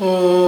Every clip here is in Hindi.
Oh.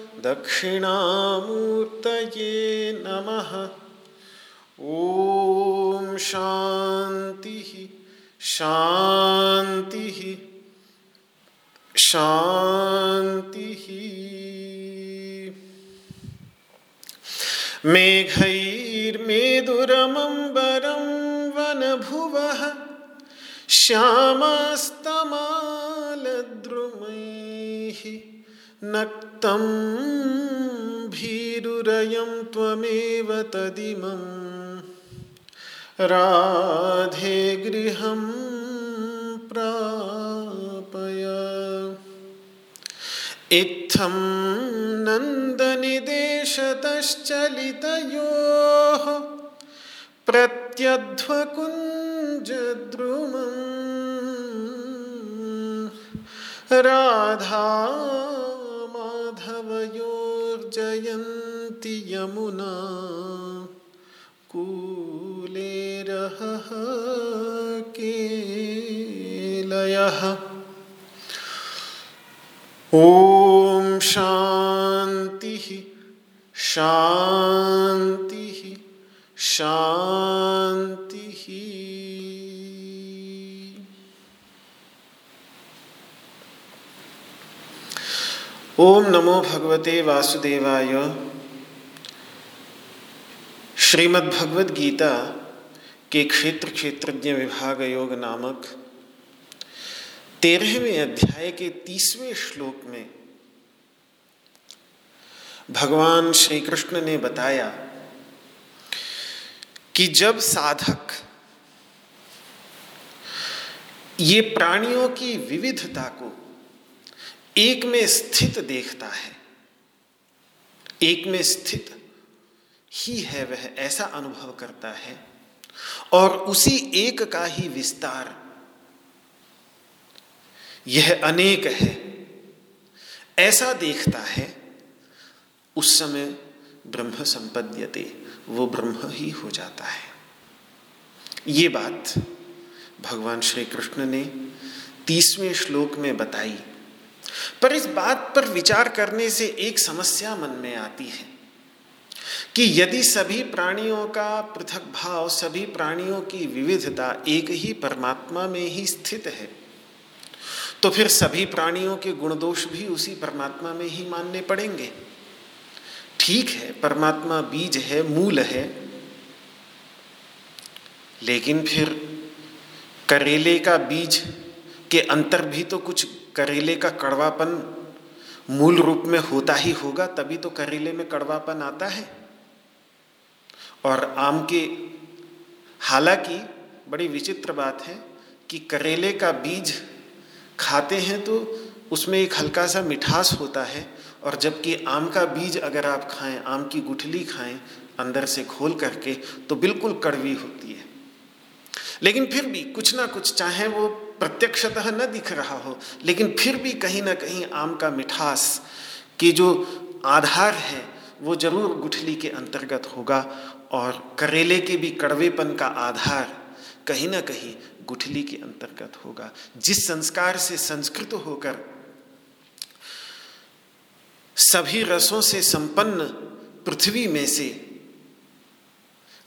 दक्षिणामूर्तये नमः। ॐ शान्तिः शांति शांति मेघैर्मेदुरमम्बरं वनभुवः श्यामास्तमालद्रुमैः। नक्तं भीरुरयं त्वमेव तदिमम् राधे गृहं प्रापय। इत्थं नन्दनिदेशतश्चलितयोः प्रत्यध्वकुञ्जद्रुमम्। राधा माधवयोर्जयन्ति यमुना। कू केलयः। ॐ शान्तिः शान्तिः शान्तिः। ओम नमो भगवते वासुदेवाय। श्रीमद्भगवद गीता के क्षेत्र क्षेत्रज्ञ विभाग योग नामक तेरहवें अध्याय के तीसवें श्लोक में भगवान श्री कृष्ण ने बताया कि जब साधक ये प्राणियों की विविधता को एक में स्थित देखता है। एक में स्थित ही है, वह ऐसा अनुभव करता है। और उसी एक का ही विस्तार। यह अनेक है। ऐसा देखता है, उस समय ब्रह्म संपद्यते, वो ब्रह्म ही हो जाता है। ये बात भगवान श्री कृष्ण ने तीसवें श्लोक में बताई। पर इस बात पर विचार करने से एक समस्या मन में आती है कि यदि सभी प्राणियों का पृथक भाव, सभी प्राणियों की विविधता एक ही परमात्मा में ही स्थित है तो फिर सभी प्राणियों के गुण दोष भी उसी परमात्मा में ही मानने पड़ेंगे। ठीक है, परमात्मा बीज है, मूल है, लेकिन फिर करेले का बीज के अंतर भी तो कुछ करेले का कड़वापन मूल रूप में होता ही होगा, तभी तो करेले में कड़वापन आता है। और आम के, हालाँकि बड़ी विचित्र बात है कि करेले का बीज खाते हैं तो उसमें एक हल्का सा मिठास होता है, और जबकि आम का बीज अगर आप खाएँ, आम की गुठली खाएँ, अंदर से खोल करके तो बिल्कुल कड़वी होती है। लेकिन फिर भी कुछ ना कुछ चाहे वो प्रत्यक्षतः न दिख रहा हो, लेकिन फिर भी कहीं ना कहीं आम का मिठास की जो आधार है, वो ज़रूर गुठली के अंतर्गत होगा और करेले के भी कड़वेपन का आधार कहीं ना कहीं गुठली के अंतर्गत होगा। जिस संस्कार से संस्कृत होकर सभी रसों से संपन्न पृथ्वी में से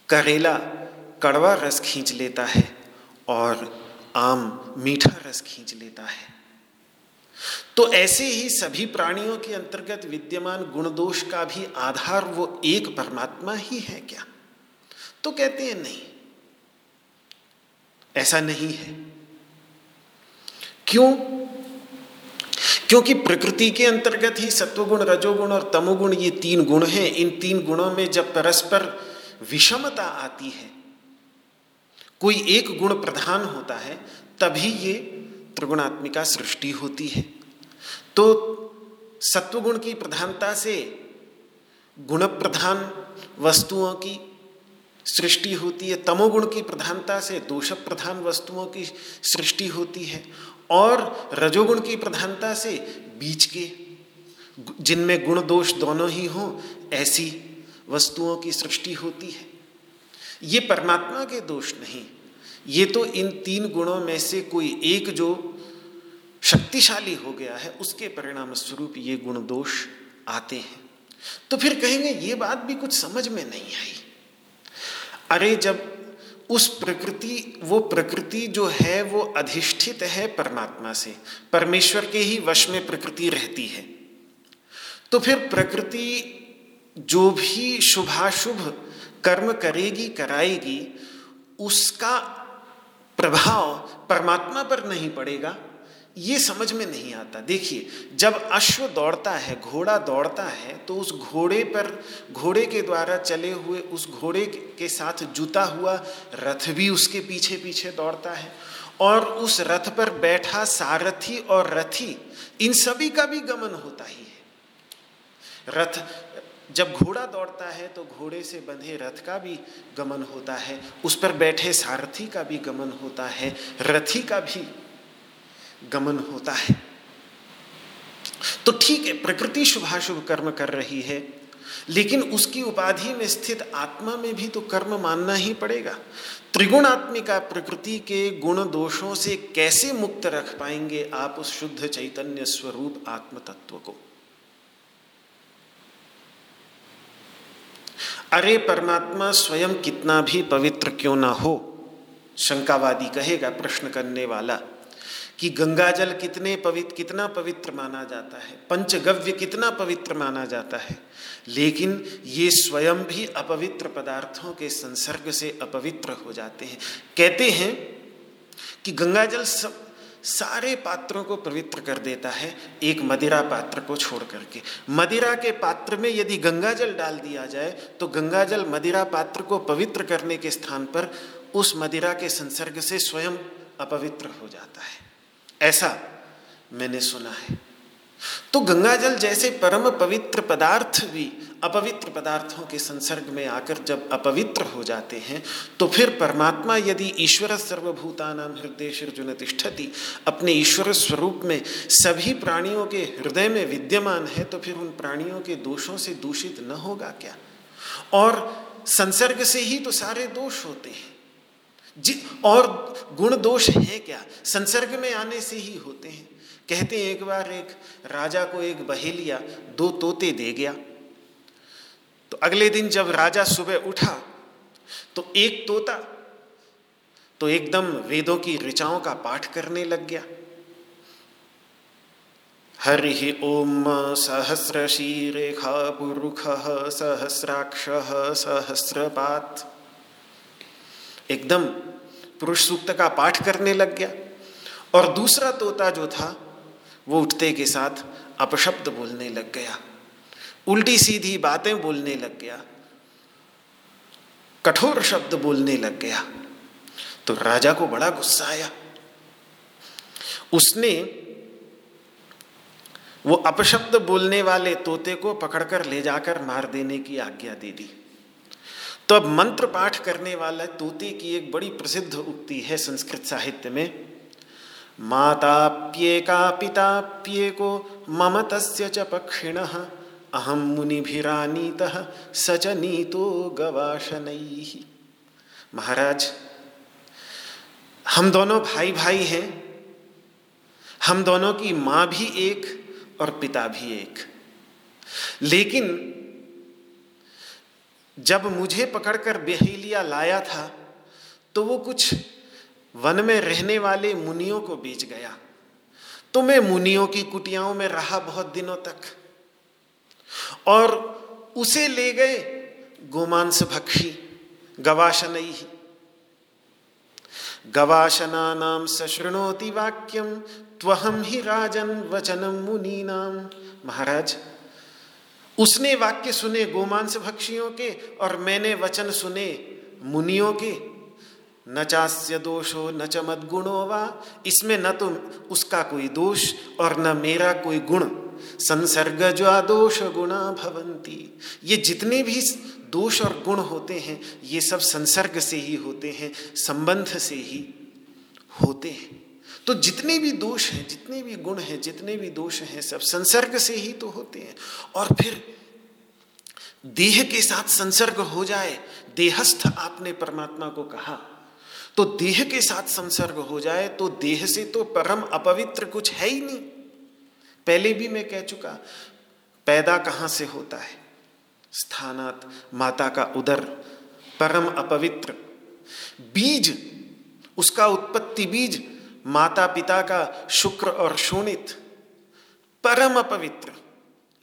करेला कड़वा रस खींच लेता है और आम मीठा रस खींच लेता है। तो ऐसे ही सभी प्राणियों के अंतर्गत विद्यमान गुण दोष का भी आधार वो एक परमात्मा ही है क्या? तो कहते हैं, नहीं, ऐसा नहीं है। क्यों? क्योंकि प्रकृति के अंतर्गत ही सत्वगुण, रजोगुण और तमोगुण ये तीन गुण हैं। इन तीन गुणों में जब परस्पर विषमता आती है कोई एक गुण प्रधान होता है, तभी ये त्रिगुणात्मिका सृष्टि होती है। तो सत्वगुण की प्रधानता से गुण प्रधान वस्तुओं की सृष्टि होती है, तमोगुण की प्रधानता से दोष प्रधान वस्तुओं की सृष्टि होती है और रजोगुण की प्रधानता से बीच के जिनमें गुण दोष दोनों ही हों, ऐसी वस्तुओं की सृष्टि होती है। ये परमात्मा के दोष नहीं ये तो इन तीन गुणों में से कोई एक जो शक्तिशाली हो गया है, उसके परिणाम स्वरूप ये गुण दोष आते हैं। तो फिर कहेंगे, ये बात भी कुछ समझ में नहीं आई। अरे, जब उस प्रकृति, वो प्रकृति जो है, वो अधिष्ठित है परमात्मा से, परमेश्वर के ही वश में प्रकृति रहती है तो फिर प्रकृति जो भी शुभाशुभ कर्म करेगी, कराएगी, उसका प्रभाव परमात्मा पर नहीं पड़ेगा, ये समझ में नहीं आता। देखिए, जब अश्व दौड़ता है, घोड़ा दौड़ता है तो उस घोड़े पर, घोड़े के द्वारा चले हुए, उस घोड़े के साथ जुता हुआ रथ भी उसके पीछे पीछे दौड़ता है। और उस रथ पर बैठा सारथी और रथी, इन सभी का भी गमन होता ही है। रथ जब घोड़ा दौड़ता है तो घोड़े से बंधे रथ का भी गमन होता है, उस पर बैठे सारथी का भी गमन होता है, रथी का भी गमन होता है। तो ठीक है, प्रकृति शुभाशुभ कर्म कर रही है, लेकिन उसकी उपाधि में स्थित आत्मा में भी तो कर्म मानना ही पड़ेगा। त्रिगुणात्मिका प्रकृति के गुण दोषों से कैसे मुक्त रख पाएँगे आप उस शुद्ध चैतन्य स्वरूप आत्म तत्व को? अरे परमात्मा स्वयं कितना भी पवित्र क्यों ना हो, शंकावादी कहेगा प्रश्न करने वाला, कि गंगा जल कितने पवित्र कितना पवित्र माना जाता है, पंचगव्य कितना पवित्र माना जाता है, लेकिन ये स्वयं भी अपवित्र पदार्थों के संसर्ग से अपवित्र हो जाते हैं। कहते हैं कि गंगा जल सब सारे पात्रों को पवित्र कर देता है एक मदिरा पात्र को छोड़ करके। मदिरा के पात्र में यदि गंगा जल डाल दिया जाए तो गंगा जल मदिरा पात्र को पवित्र करने के स्थान पर उस मदिरा के संसर्ग से स्वयं अपवित्र हो जाता है। ऐसा मैंने सुना है। तो गंगा जल जैसे परम पवित्र पदार्थ भी अपवित्र पदार्थों के संसर्ग में आकर जब अपवित्र हो जाते हैं तो फिर परमात्मा यदि ईश्वर सर्वभूतानाम हृदय शिर्जुन तिष्ठति, अपने ईश्वर स्वरूप में सभी प्राणियों के हृदय में विद्यमान है तो फिर उन प्राणियों के दोषों से दूषित न होगा क्या? और संसर्ग से ही तो सारे दोष होते हैं। जी, और गुण दोष है क्या? संसर्ग में आने से ही होते हैं। कहते हैं, एक बार एक राजा को एक बहेलिया दो तोते दे गया। तो अगले दिन जब राजा सुबह उठा तो एक तोता तो एकदम वेदों की ऋचाओं का पाठ करने लग गया। हरि ओम सहस्र शीरेखा पुरुख सहस्राक्ष सहस्रपात। एकदम पुरुष सूक्त का पाठ करने लग गया। और दूसरा तोता जो था, वो उठते के साथ अपशब्द बोलने लग गया। उल्टी सीधी बातें बोलने लग गया। कठोर शब्द बोलने लग गया। तो राजा को बड़ा गुस्सा आया। उसने वो अपशब्द बोलने वाले तोते को पकड़कर ले जाकर मार देने की आज्ञा दे दी। तो अब मंत्र पाठ करने वाला तोते की एक बड़ी प्रसिद्ध उक्ति है संस्कृत साहित्य में। माताप्येका पिताप्येको मम तस्य च पक्षिण। अहम मुनिभिरानीत सच नीतो गवाशन महाराज, हम दोनों भाई भाई हैं। हम दोनों की माँ भी एक और पिता भी एक। लेकिन जब मुझे पकड़कर बेहलिया लाया था तो वो कुछ वन में रहने वाले मुनियों को बेच गया। तो मैं मुनियों की कुटियाओं में रहा बहुत दिनों तक। और उसे ले गए गोमांस भक्षी गवाशनई गवाशना। नाम सशृणोति वाक्यम त्वहम ही राजन वचनम मुनी नाम महाराज, उसने वाक्य सुने गोमांस भक्षियों के और मैंने वचन सुने मुनियों के। न चास्य दोषो, न च मद गुणो वा, इसमें न तो उसका कोई दोष और न मेरा कोई गुण। संसर्ग जो दोष गुणा भवंती। ये जितने भी दोष और गुण होते हैं, ये सब संसर्ग से ही होते हैं, संबंध से ही होते हैं। तो जितने भी दोष हैं, जितने भी गुण हैं, जितने भी दोष हैं, सब संसर्ग से ही तो होते हैं। और फिर देह के साथ संसर्ग हो जाए, देहस्थ आपने परमात्मा को कहा तो देह के साथ संसर्ग हो जाए तो देह से तो परम अपवित्र कुछ है ही नहीं। पहले भी मैं कह चुका, पैदा कहाँ से होता है? स्थानात, माता का उदर, परम अपवित्र। बीज, उसका उत्पत्ति बीज माता पिता का शुक्र और शोणित। परम अपवित्र।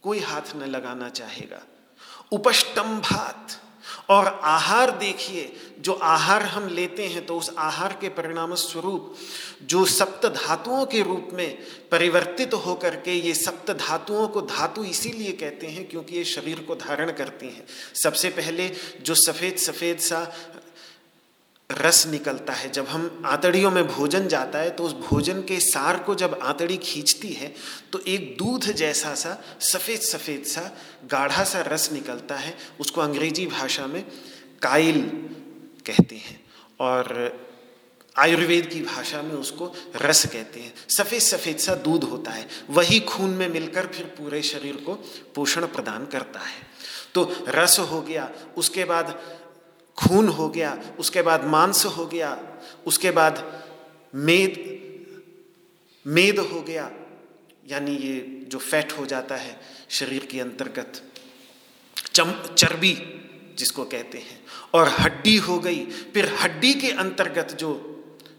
कोई हाथ न लगाना चाहेगा। उपष्टम्भात और आहार देखिए, जो आहार हम लेते हैं तो उस आहार के परिणाम स्वरूप जो सप्त धातुओं के रूप में परिवर्तित होकर के ये सप्त धातुओं को धातु इसीलिए कहते हैं क्योंकि ये शरीर को धारण करती हैं। सबसे पहले जो सफ़ेद सफ़ेद सा रस निकलता है। जब हम आंतड़ियों में भोजन जाता है तो उस भोजन के सार को जब आंतड़ी खींचती है तो एक दूध जैसा सा, सफ़ेद सफ़ेद सा, गाढ़ा सा रस निकलता है। उसको अंग्रेज़ी भाषा में काइल कहते हैं और आयुर्वेद की भाषा में उसको रस कहते हैं। सफ़ेद सफ़ेद सा दूध होता है। वही खून में मिलकर फिर पूरे शरीर को पोषण प्रदान करता है। तो रस हो गया, उसके बाद खून हो गया, उसके बाद मांस हो गया, उसके बाद मेद मेद हो गया, यानी ये जो फैट हो जाता है शरीर के अंतर्गत, चम, चर्बी जिसको कहते हैं, और हड्डी हो गई, फिर हड्डी के अंतर्गत जो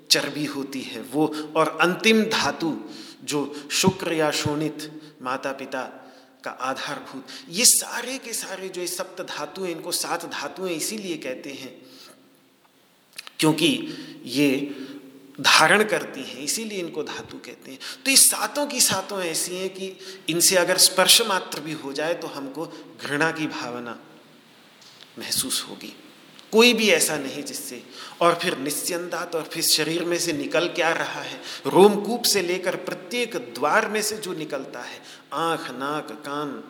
चर्बी होती है वो, और अंतिम धातु जो शुक्र या शोणित माता पिता का आधारभूत। ये सारे के सारे जो सप्त धातु हैं इनको सात धातुएँ इसीलिए कहते हैं, क्योंकि ये धारण करती हैं, इसीलिए इनको धातु कहते हैं। तो ये सातों की सातों ऐसी हैं कि इनसे अगर स्पर्श मात्र भी हो जाए तो हमको घृणा की भावना महसूस होगी। कोई भी ऐसा नहीं जिससे। और फिर निश्चंदात और फिर शरीर में से निकल क्या रहा है? रोमकूप से लेकर प्रत्येक द्वार में से जो निकलता है, आँख, नाक, कान,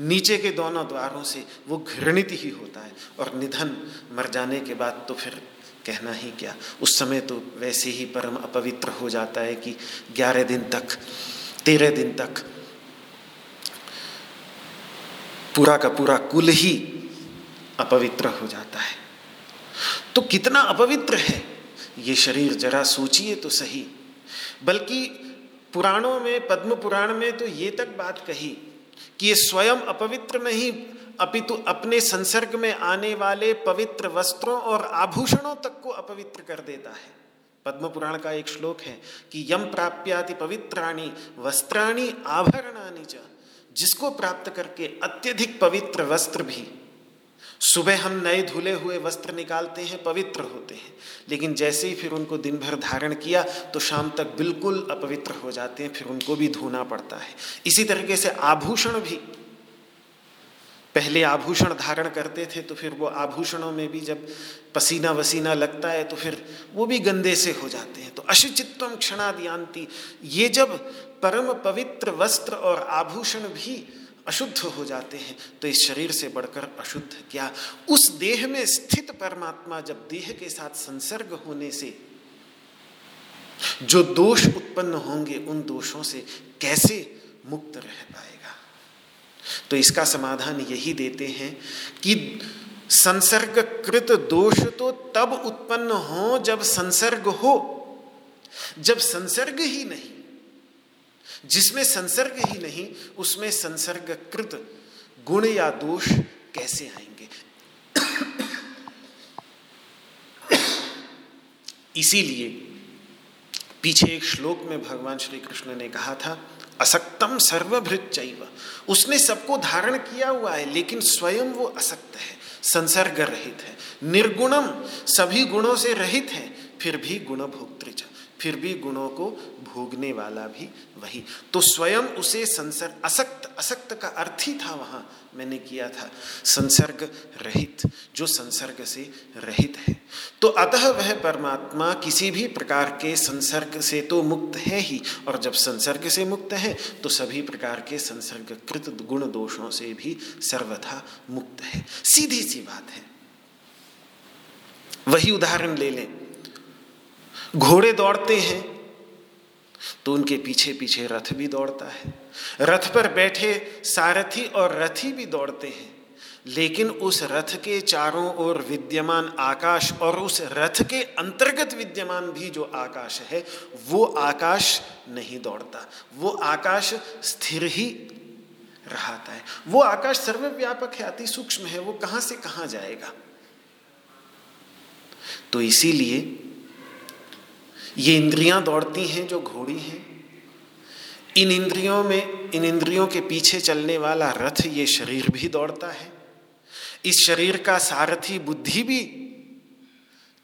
नीचे के दोनों द्वारों से वो घृणित ही होता है। और निधन, मर जाने के बाद तो फिर कहना ही क्या? उस समय तो वैसे ही परम अपवित्र हो जाता है कि ग्यारह दिन तक, तेरह दिन तक पूरा का पूरा कुल ही अपवित्र हो जाता है। तो कितना अपवित्र है? ये शरीर जरा सोचिए तो सही। बल्कि पुराणों में पद्म पुराण में तो ये तक बात कही कि ये स्वयं अपवित्र नहीं, अपितु अपने संसर्ग में आने वाले पवित्र वस्त्रों और आभूषणों तक को अपवित्र कर देता है। पद्म पुराण का एक श्लोक है कि यम प्राप्याति पवित्राणी वस्त्राणी आभरणानी च, जिसको प्राप्त करके अत्यधिक पवित्र वस्त्र भी सुबह हम नए धुले हुए वस्त्र निकालते हैं, पवित्र होते हैं। लेकिन जैसे ही फिर उनको दिन भर धारण किया तो शाम तक बिल्कुल अपवित्र हो जाते हैं, फिर उनको भी धोना पड़ता है। इसी तरीके से आभूषण भी। पहले आभूषण धारण करते थे तो फिर वो आभूषणों में भी जब पसीना वसीना लगता है तो फिर वो भी गंदे से हो जाते हैं। तो अशुचित्वम क्षणादियांति ये जब परम पवित्र वस्त्र और आभूषण भी अशुद्ध हो जाते हैं तो इस शरीर से बढ़कर अशुद्ध। क्या उस देह में स्थित परमात्मा जब देह के साथ संसर्ग होने से जो दोष उत्पन्न होंगे, उन दोषों से कैसे मुक्त रह पाएगा? तो इसका समाधान यही देते हैं कि संसर्ग कृत दोष तो तब उत्पन्न हो जब संसर्ग हो, जब संसर्ग ही नहीं। जिसमें संसर्ग ही नहीं, उसमें संसर्ग कृत गुण या दोष कैसे आएँगे? इसीलिए पीछे एक श्लोक में भगवान श्री कृष्ण ने कहा था, असक्तम सर्वभृत चैव उसने सबको धारण किया हुआ है, लेकिन स्वयं वो असक्त है संसर्ग रहित है, निर्गुणम, सभी गुणों से रहित है, फिर भी गुण भोक्तृच फिर भी गुणों को भोगने वाला भी वही। तो स्वयं उसे संसर्ग, असक्त असक्त का अर्थ ही था वहाँ, मैंने किया था। संसर्ग रहित, जो संसर्ग से रहित है। तो अतः वह परमात्मा किसी भी प्रकार के संसर्ग से तो मुक्त है ही, और जब संसर्ग से मुक्त है तो सभी प्रकार के संसर्ग कृत गुण दोषों से भी सर्वथा मुक्त है। सीधी सी बात है। वही उदाहरण ले लें। घोड़े दौड़ते हैं तो उनके पीछे पीछे रथ भी दौड़ता है। रथ पर बैठे सारथी और रथी भी दौड़ते हैं, लेकिन उस रथ के चारों ओर विद्यमान आकाश और उस रथ के अंतर्गत विद्यमान भी जो आकाश है, वो आकाश नहीं दौड़ता। वो आकाश स्थिर ही रहता है। वो आकाश सर्वव्यापक है, अति सूक्ष्म है, वो कहाँ से कहाँ जाएगा? तो इसीलिए ये इंद्रियाँ दौड़ती हैं जो घोड़ी हैं। इन इंद्रियों में, इन इंद्रियों के पीछे चलने वाला रथ, ये शरीर भी दौड़ता है। इस शरीर का सारथी बुद्धि भी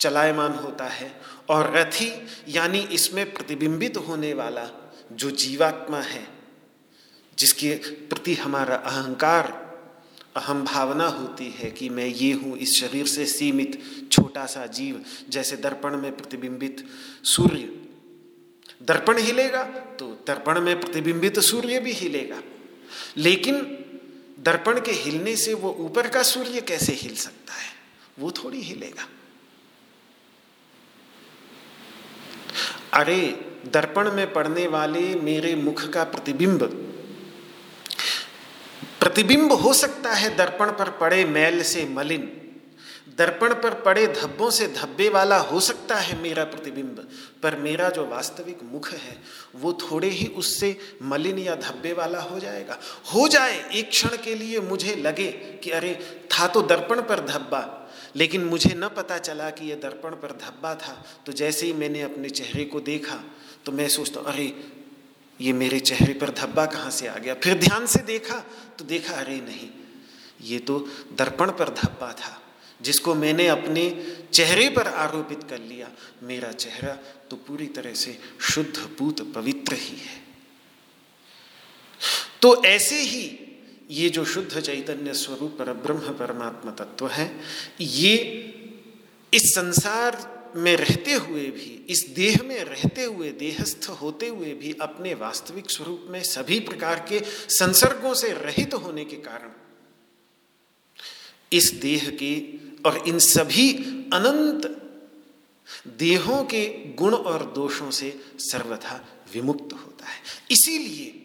चलायमान होता है और रथी, यानी इसमें प्रतिबिंबित होने वाला जो जीवात्मा है, जिसके प्रति हमारा अहंकार अहम भावना होती है कि मैं ये हूँ, इस शरीर से सीमित छोटा सा जीव, जैसे दर्पण में प्रतिबिंबित सूर्य। दर्पण हिलेगा तो दर्पण में प्रतिबिंबित सूर्य भी हिलेगा। लेकिन दर्पण के हिलने से वो ऊपर का सूर्य कैसे हिल सकता है? वो थोड़ी हिलेगा। अरे, दर्पण में पड़ने वाले मेरे मुख का प्रतिबिंब प्रतिबिंब हो सकता है दर्पण पर पड़े मैल से मलिन। दर्पण पर पड़े धब्बों से धब्बे वाला हो सकता है मेरा प्रतिबिंब, पर मेरा जो वास्तविक मुख है, वो थोड़े ही उससे मलिन या धब्बे वाला हो जाएगा। हो जाए, एक क्षण के लिए मुझे लगे कि अरे, था तो दर्पण पर धब्बा, लेकिन मुझे न पता चला कि यह दर्पण पर धब्बा था। तो जैसे ही मैंने अपने चेहरे को देखा तो मैं सोचता, अरे ये मेरे चेहरे पर धब्बा कहाँ से आ गया? फिर ध्यान से देखा तो देखा, अरे नहीं, ये तो दर्पण पर धब्बा था, जिसको मैंने अपने चेहरे पर आरोपित कर लिया। मेरा चेहरा तो पूरी तरह से शुद्ध पूत पवित्र ही है। तो ऐसे ही ये जो शुद्ध चैतन्य स्वरूप पर ब्रह्म परमात्मा तत्व है, ये इस संसार में रहते हुए भी, इस देह में रहते हुए, देहस्थ होते हुए भी अपने वास्तविक स्वरूप में सभी प्रकार के संसर्गों से रहित होने के कारण, इस देह के और इन सभी अनंत देहों के गुण और दोषों से सर्वथा विमुक्त होता है। इसीलिए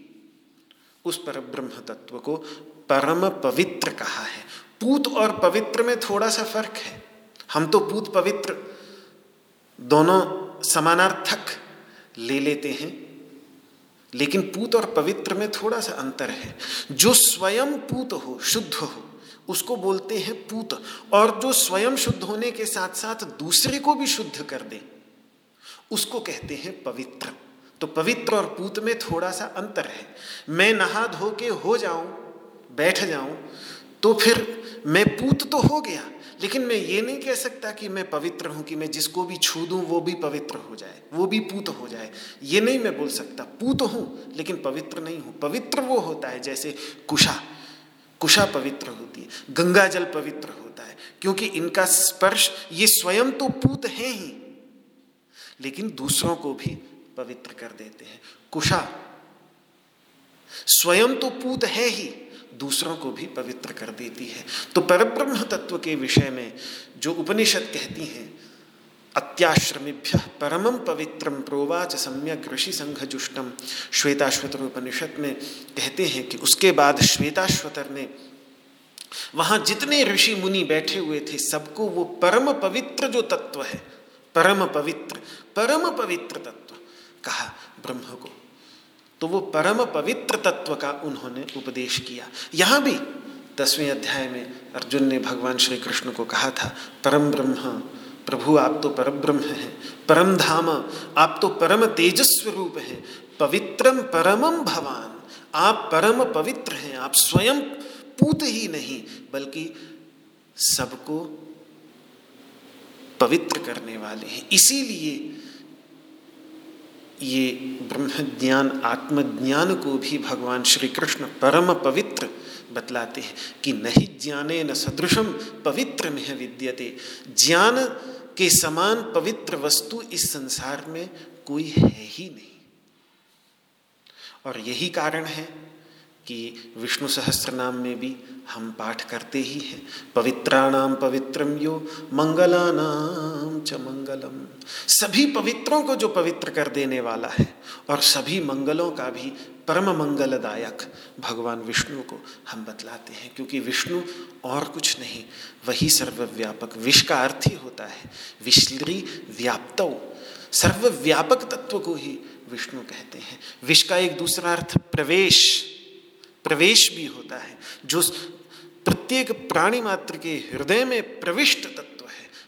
उस पर ब्रह्म तत्व को परम पवित्र कहा है। पूत और पवित्र में थोड़ा सा फ़र्क है। हम तो पूत पवित्र दोनों समानार्थक ले लेते हैं। लेकिन पूत और पवित्र में थोड़ा सा अंतर है। जो स्वयं पूत हो, शुद्ध हो, उसको बोलते हैं पूत। और जो स्वयं शुद्ध होने के साथ साथ दूसरे को भी शुद्ध कर दे, उसको कहते हैं पवित्र। तो पवित्र और पूत में थोड़ा सा अंतर है। मैं नहा धो के हो जाऊँ, बैठ जाऊँ तो फिर मैं पूत तो हो गया। लेकिन मैं ये नहीं कह सकता कि मैं पवित्र हूँ, कि मैं जिसको भी छू दूँ, वो भी पवित्र हो जाए, वो भी पूत हो जाए। ये नहीं मैं बोल सकता, पूत हूँ, लेकिन पवित्र नहीं हूँ। पवित्र वो होता है जैसे कुशा। कुशा पवित्र होती है, गंगा जल पवित्र होता है, क्योंकि इनका स्पर्श ये स्वयं तो पूत है ही, लेकिन दूसरों को भी पवित्र कर देते हैं। कुशा। स्वयं तो पूत है ही दूसरों को भी पवित्र कर देती है। तो परब्रह्म तत्व के विषय में जो उपनिषद कहती हैं, अत्याश्रमिभ्य परमम पवित्रम प्रोवाच सम्यक ऋषि संघ जुष्टम श्वेताश्वतर उपनिषद में कहते हैं कि उसके बाद श्वेताश्वतर ने वहाँ जितने ऋषि मुनि बैठे हुए थे, सबको वो परम पवित्र जो तत्व है, परम पवित्र परम पवित्र तत्व कहा ब्रह्म को। तो वो परम पवित्र तत्व का उन्होंने उपदेश किया। यहाँ भी दसवें अध्याय में अर्जुन ने भगवान श्री कृष्ण को कहा था, परम ब्रह्म, प्रभु आप तो परम ब्रह्म हैं, परम धाम, आप तो परम तेजस्वरूप हैं, पवित्रम परमम भवान, आप परम पवित्र हैं, आप स्वयं पूत ही नहीं, बल्कि सबको पवित्र करने वाले हैं। इसीलिए ये ब्रह्म ज्ञान आत्मज्ञान को भी भगवान श्री कृष्ण परम पवित्र बतलाते हैं कि नहीं ज्ञाने न सदृशम पवित्र में विद्यते। ज्ञान के समान पवित्र वस्तु इस संसार में कोई है ही नहीं। और यही कारण है कि विष्णु सहस्त्र नाम में भी हम पाठ करते ही हैं। पवित्राणाम पवित्रम यो मंगलानाम च मंगलम। सभी पवित्रों को जो पवित्र कर देने वाला है, और सभी मंगलों का भी परम मंगलदायक भगवान विष्णु को हम बतलाते हैं, क्योंकि विष्णु और कुछ नहीं, वही सर्वव्यापक, विष का अर्थ ही होता है। विश्री व्याप्त, सर्वव्यापक तत्व को ही विष्णु कहते हैं। विष का एक दूसरा अर्थ प्रवेश प्रवेश भी होता है, जो प्रत्येक प्राणी मात्र के हृदय में प्रविष्ट तत्व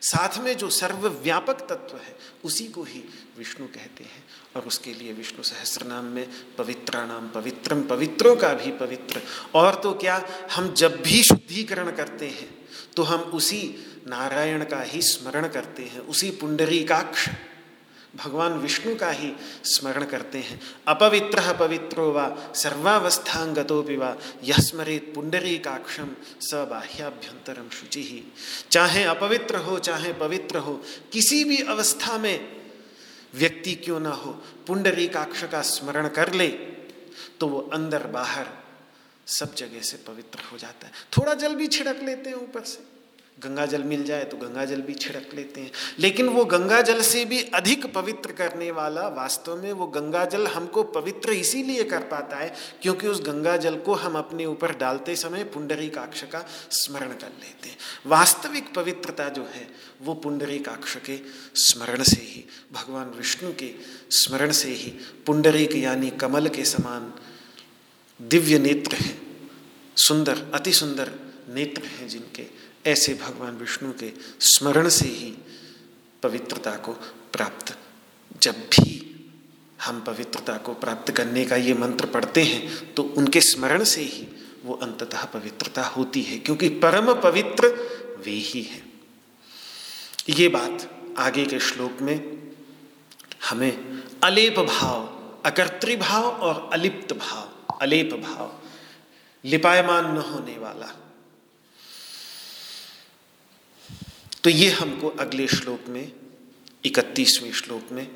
साथ में जो सर्वव्यापक तत्व है, उसी को ही विष्णु कहते हैं। और उसके लिए विष्णु सहस्र नाम में पवित्राणाम पवित्रम पवित्रों का भी पवित्र। और तो क्या, हम जब भी शुद्धिकरण करते हैं तो हम उसी नारायण का ही स्मरण करते हैं, उसी पुंडरीकाक्ष भगवान विष्णु का ही स्मरण करते हैं। अपवित्र पवित्रो व सर्वावस्थांगतोपि व यह स्मरित पुंडरीकाक्षम स बाह्याभ्यंतरम शुचि। ही चाहे अपवित्र हो, चाहे पवित्र हो, किसी भी अवस्था में व्यक्ति क्यों ना हो पुंडरीकाक्ष का स्मरण कर ले तो वो अंदर बाहर सब जगह से पवित्र हो जाता है। थोड़ा जल भी छिड़क लेते हैं ऊपर से। गंगा जल मिल जाए तो गंगा जल भी छिड़क लेते हैं। लेकिन वो गंगा जल से भी अधिक पवित्र करने वाला वास्तव में वो गंगा जल हमको पवित्र इसीलिए कर पाता है क्योंकि उस गंगा जल को हम अपने ऊपर डालते समय पुंडरी काक्ष का स्मरण कर लेते हैं। वास्तविक पवित्रता जो है, वो पुंडरी काक्ष के स्मरण से ही, भगवान विष्णु के स्मरण से ही, पुंडरीक यानी कमल के समान दिव्य नेत्र हैं। सुंदर, अति सुंदर नेत्र हैं जिनके ऐसे भगवान विष्णु के स्मरण से ही पवित्रता को प्राप्त, जब भी हम पवित्रता को प्राप्त करने का ये मंत्र पढ़ते हैं तो उनके स्मरण से ही वो अंततः पवित्रता होती है, क्योंकि परम पवित्र वे ही हैं। ये बात आगे के श्लोक में हमें अलेप भाव अकर्तृभाव और अलिप्त भाव, अलेप भाव, लिपायमान न होने वाला तो ये हमको अगले श्लोक में, इकतीसवें श्लोक में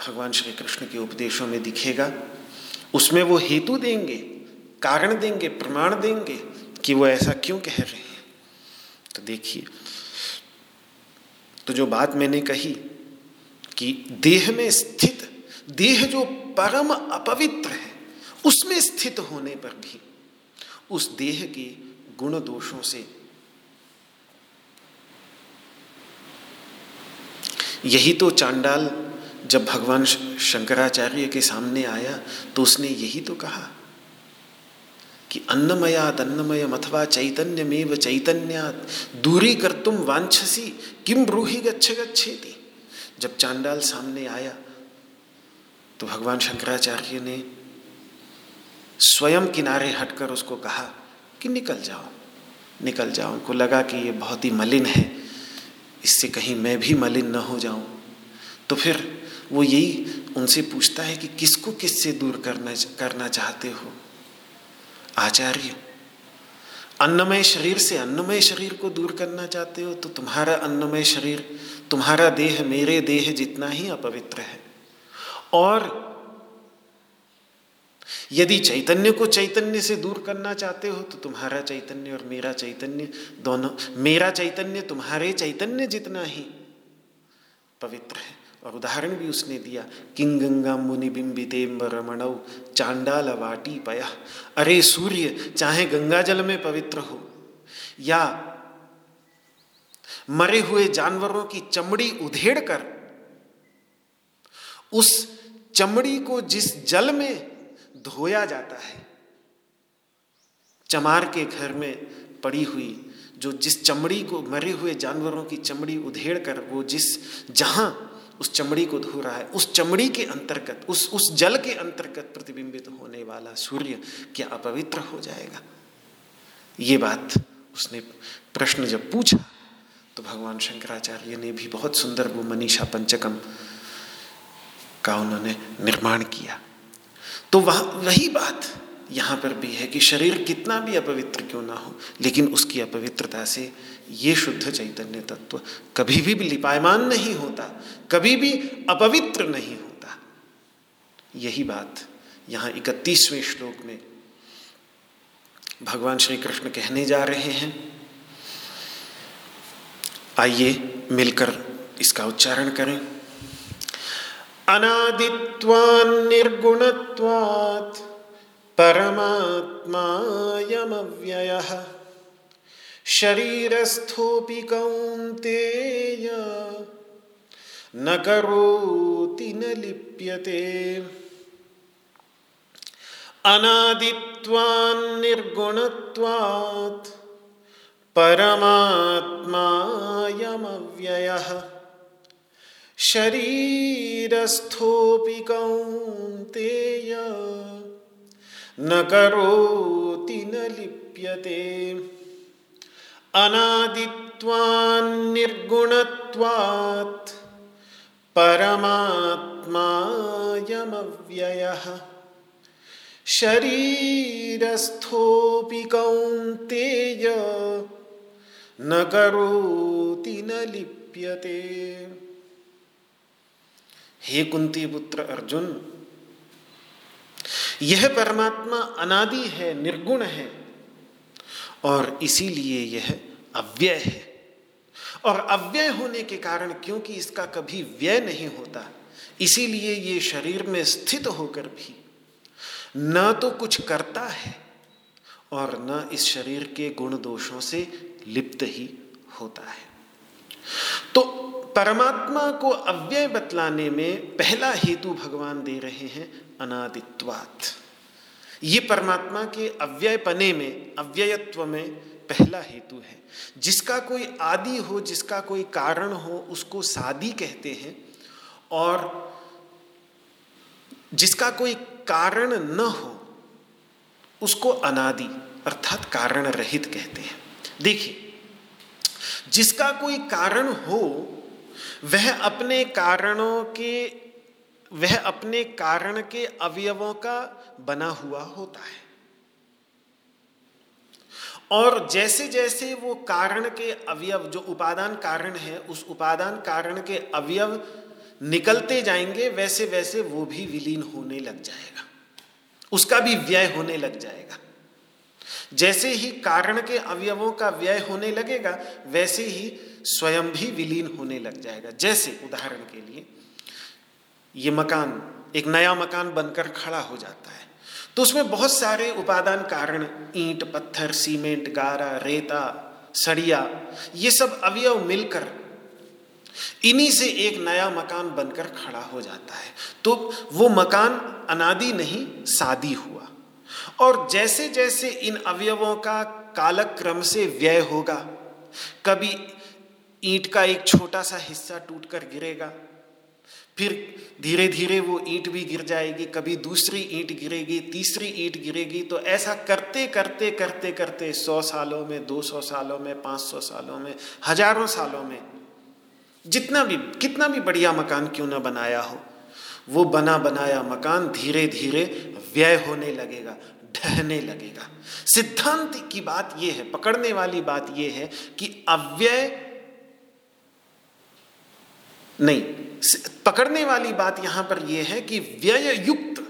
भगवान श्री कृष्ण के उपदेशों में दिखेगा। उसमें वो हेतु देंगे, कारण देंगे, प्रमाण देंगे कि वो ऐसा क्यों कह रहे हैं। तो देखिए तो जो बात मैंने कही कि देह में स्थित, देह जो परम अपवित्र है, उसमें स्थित होने पर भी उस देह के गुण दोषों से यही तो चांडाल जब भगवान शंकराचार्य के सामने आया तो उसने यही तो कहा कि अन्नमयात अन्नमयम अथवा चैतन्यमेव चैतन्यात, दूरी कर तुम वांछसी, किम ब्रूही गच्छ गच्छेती। जब चांडाल सामने आया तो भगवान शंकराचार्य ने स्वयं किनारे हटकर उसको कहा कि निकल जाओ निकल जाओ। उनको लगा कि ये बहुत ही मलिन है इससे कहीं मैं भी मलिन न हो जाऊँ। तो फिर वो यही उनसे पूछता है कि किसको किससे दूर करना करना चाहते हो? आचार्य, अन्नमय शरीर से अन्नमय शरीर को दूर करना चाहते हो तो तुम्हारा अन्नमय शरीर, तुम्हारा देह मेरे देह जितना ही अपवित्र है। और यदि चैतन्य को चैतन्य से दूर करना चाहते हो तो तुम्हारा चैतन्य और मेरा चैतन्य दोनों, मेरा चैतन्य तुम्हारे चैतन्य जितना ही पवित्र है। और उदाहरण भी उसने दिया किंग गंगा मुनि बिंबितेम्ब रमणव चांडाल वाटी पया। अरे सूर्य, चाहे गंगा जल में पवित्र हो, या मरे हुए जानवरों की चमड़ी उधेड़ कर, उस चमड़ी को जिस जल में धोया जाता है। चमार के घर में पड़ी हुई, जो जिस चमड़ी को, मरे हुए जानवरों की चमड़ी उधेड़ कर, वो जिस, जहाँ उस चमड़ी को धो रहा है, उस चमड़ी के अंतर्गत, उस उस जल के अंतर्गत प्रतिबिंबित होने वाला सूर्य क्या अपवित्र हो जाएगा? ये बात उसने प्रश्न जब पूछा तो भगवान शंकराचार्य ने भी बहुत सुंदर वो मनीषा पंचकम का उन्होंने निर्माण किया। तो वह, वही बात यहाँ पर भी है कि शरीर कितना भी अपवित्र क्यों ना हो, लेकिन उसकी अपवित्रता से ये शुद्ध चैतन्य तत्व कभी भी लिपायमान नहीं होता, कभी भी अपवित्र नहीं होता। यही बात यहाँ इकतीसवें श्लोक में भगवान श्री कृष्ण कहने जा रहे हैं। आइए मिलकर इसका उच्चारण करें। अनादित्वान् निर्गुणत्वात् परमात्मायमव्ययः। शरीरस्थोऽपि कौन्तेय न करोति न लिप्यते। अनादित्वान्निर्गुणत्वात् परमात्मायमव्ययः। शरीरस्थोऽपि कौन्तेय। न करोति न लिप्यते। अनादित्वान्निर्गुणत्वात् परमात्मायमव्ययः। शरीरस्थोऽपि कौन्तेय। न करोति न लिप्यते। हे कुंती पुत्र अर्जुन, यह परमात्मा अनादि है, निर्गुण है, और इसीलिए यह अव्यय है। और अव्यय होने के कारण क्योंकि इसका कभी व्यय नहीं होता, इसीलिए ये शरीर में स्थित होकर भी न तो कुछ करता है और न इस शरीर के गुण दोषों से लिप्त ही होता है। तो परमात्मा को अव्यय बतलाने में पहला हेतु भगवान दे रहे हैं अनादित्वात। ये परमात्मा के अव्ययपने में, अव्ययत्व में पहला हेतु है। जिसका कोई आदि हो, जिसका कोई कारण हो, उसको सादी कहते हैं। और जिसका कोई कारण न हो, उसको अनादि अर्थात कारण रहित कहते हैं। देखिए, जिसका कोई कारण हो वह अपने कारणों के, वह अपने कारण के अवयवों का बना हुआ होता है। और जैसे जैसे वो कारण के अवयव, जो उपादान कारण है, उस उपादान कारण के अवयव निकलते जाएँगे वैसे वैसे वो भी विलीन होने लग जाएगा। उसका भी व्यय होने लग जाएगा। जैसे ही कारण के अवयवों का व्यय होने लगेगा, वैसे ही स्वयं भी विलीन होने लग जाएगा। जैसे उदाहरण के लिए, ये मकान, एक नया मकान बनकर खड़ा हो जाता है। तो उसमें बहुत सारे उपादान कारण, ईंट, पत्थर, सीमेंट, गारा, रेता, सड़िया, ये सब अवयव मिलकर इन्हीं से एक नया मकान बनकर खड़ा हो जाता है। तो वो मकान अनादि नहीं, सादी हुआ। और जैसे जैसे इन अवयवों का कालक्रम से व्यय होगा, कभी ईंट का एक छोटा सा हिस्सा टूटकर गिरेगा। फिर धीरे धीरे वो ईंट भी गिर जाएगी, कभी दूसरी ईंट गिरेगी, तीसरी ईंट गिरेगी। तो ऐसा करते करते करते करते सौ सालों में, दो सौ सालों में, पाँच सौ सालों में, हज़ारों सालों में, जितना भी, कितना भी बढ़िया मकान क्यों ना बनाया हो, वो बना बनाया मकान धीरे धीरे व्यय होने लगेगा, ढहने लगेगा। सिद्धांत की बात यह है, पकड़ने वाली बात यह है कि अव्यय नहीं पकड़ने वाली बात यहाँ पर यह है कि व्यय युक्त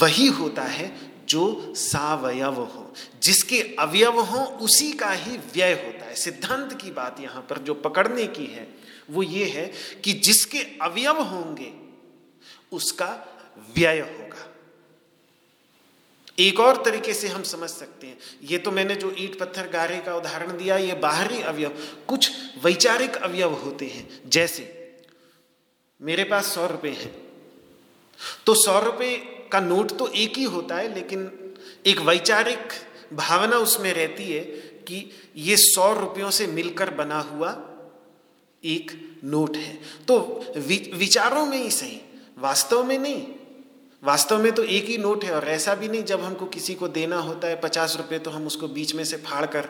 वही होता है जो सावयव हो, जिसके अवयव हो, उसी का ही व्यय होता है। सिद्धांत की बात यहाँ पर जो पकड़ने की है, वो ये है कि जिसके अवयव होंगे, उसका व्यय होगा एक और तरीके से हम समझ सकते हैं। ये तो मैंने जो ईट पत्थर गारे का उदाहरण दिया, ये बाहरी अवयव, कुछ वैचारिक अवयव होते हैं। जैसे, मेरे पास सौ रुपये हैं। तो सौ रुपये का नोट तो एक ही होता है, लेकिन एक वैचारिक भावना उसमें रहती है कि ये सौ रुपयों से मिलकर बना हुआ एक नोट है। तो विचारों में ही सही, वास्तव में नहीं। वास्तव में तो एक ही नोट है और ऐसा भी नहीं जब हमको किसी को देना होता है पचास रुपये तो हम उसको बीच में से फाड़ कर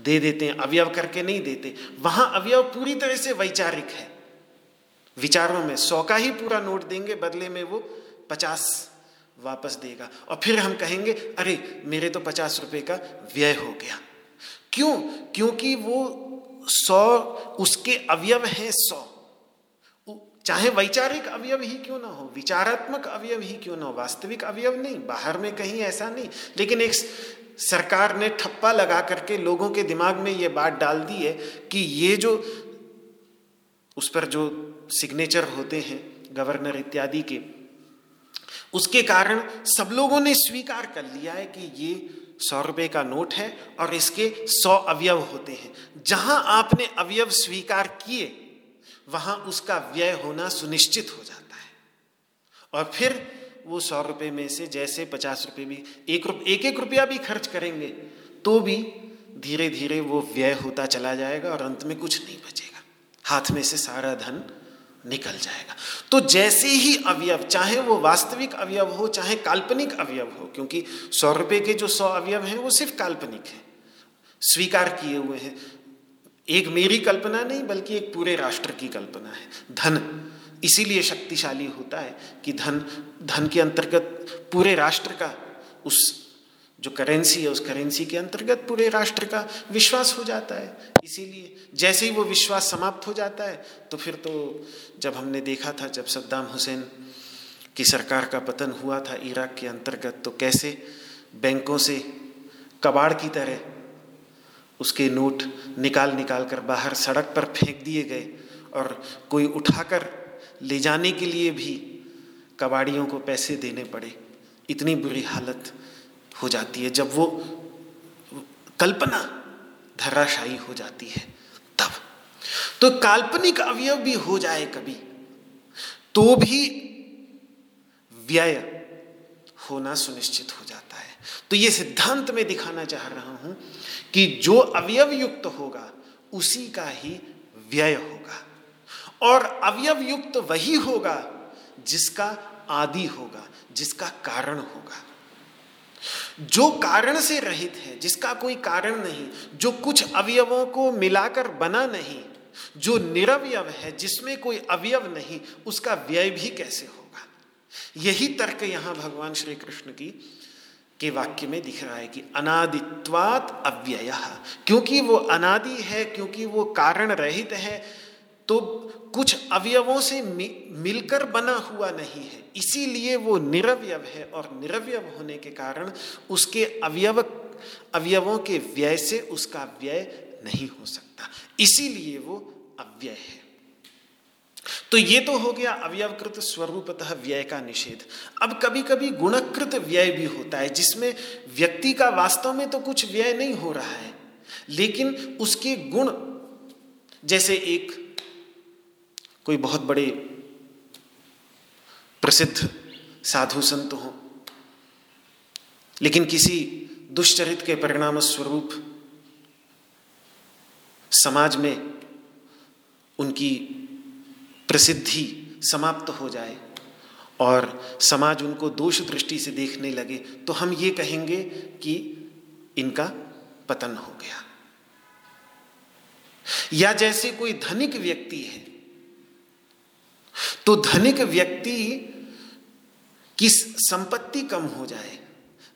दे देते हैं, अवयव करके नहीं देते। वहाँ अवयव पूरी तरह से वैचारिक है। विचारों में सौ का ही पूरा नोट देंगे, बदले में वो पचास वापस देगा। और फिर हम कहेंगे, अरे, मेरे तो पचास रुपये का व्यय हो गया। क्यों? क्योंकि वो सौ, उसके अवयव हैं सौ। चाहे वैचारिक अवयव ही क्यों ना हो, विचारात्मक अवयव ही क्यों ना हो, वास्तविक अवयव नहीं, बाहर में कहीं ऐसा नहीं। लेकिन एक सरकार ने ठप्पा लगा करके लोगों के दिमाग में ये बात डाल दी है कि ये जो, उस पर जो सिग्नेचर होते हैं गवर्नर इत्यादि के, उसके कारण सब लोगों ने स्वीकार कर लिया है कि ये सौ रुपये का नोट है और इसके सौ अवयव होते हैं। जहाँ आपने अवयव स्वीकार किए वहाँ उसका व्यय होना सुनिश्चित हो जाता है। और फिर वो सौ रुपये में से जैसे पचास रुपये भी, एक रुप एक एक रुपया भी खर्च करेंगे तो भी धीरे धीरे वो व्यय होता चला जाएगा और अंत में कुछ नहीं बचेगा। हाथ में से सारा धन निकल जाएगा। तो जैसे ही अवयव, चाहे वो वास्तविक अवयव हो, चाहे काल्पनिक अवयव हो, क्योंकि सौ रुपये के जो सौ अवयव हैं, वो सिर्फ़ काल्पनिक है, स्वीकार किए हुए हैं एक मेरी कल्पना नहीं, बल्कि एक पूरे राष्ट्र की कल्पना है। धन, इसीलिए शक्तिशाली होता है कि धन धन के अंतर्गत पूरे राष्ट्र का, उस जो करेंसी है, उस करेंसी के अंतर्गत पूरे राष्ट्र का विश्वास हो जाता है। इसीलिए जैसे ही वो विश्वास समाप्त हो जाता है तो फिर तो जब हमने देखा था, जब सद्दाम हुसैन की सरकार का पतन हुआ था इराक के अंतर्गत तो कैसे बैंकों से कबाड़ की तरह उसके नोट निकाल निकाल कर बाहर सड़क पर फेंक दिए गए और कोई उठाकर ले जाने के लिए भी कबाड़ियों को पैसे देने पड़े। इतनी बुरी हालत हो जाती है। जब वो कल्पना धराशायी हो जाती है तब। तो काल्पनिक अवयव भी हो जाए कभी तो भी व्यय होना सुनिश्चित हो जाता है। तो ये सिद्धांत में दिखाना चाह रहा हूँ कि जो अवयव युक्त होगा, उसी का ही व्यय होगा। और अवयव युक्त वही होगा जिसका आदि होगा, जिसका कारण होगा। जो कारण से रहित है, जिसका कोई कारण नहीं, जो कुछ अवयवों को मिलाकर बना नहीं, जो निरवयव है, जिसमें कोई अवयव नहीं, उसका व्यय भी कैसे होगा? यही तर्क यहाँ भगवान श्री कृष्ण की के वाक्य में दिख रहा है कि अनादित्वात अव्यय। क्योंकि वो अनादि है क्योंकि वो कारण रहित है तो कुछ अवयवों से मि, मिलकर बना हुआ नहीं है। इसीलिए वो निरवयव है और निरवयव होने के कारण उसके अवयव अवयवों के व्यय से उसका व्यय नहीं हो सकता। इसीलिए वो अव्यय है। तो ये तो हो गया अवयवकृत स्वरूपतः व्यय का निषेध। अब कभी कभी गुणकृत व्यय भी होता है, जिसमें व्यक्ति का वास्तव में तो कुछ व्यय नहीं हो रहा है, लेकिन उसके गुण, जैसे एक कोई बहुत बड़े प्रसिद्ध साधु संत हो, लेकिन किसी दुष्चरित के परिणाम स्वरूप समाज में उनकी प्रसिद्धि समाप्त हो जाए और समाज उनको दोष दृष्टि से देखने लगे तो हम ये कहेंगे कि इनका पतन हो गया। या जैसे कोई धनिक व्यक्ति है तो धनिक व्यक्ति की संपत्ति कम हो जाए,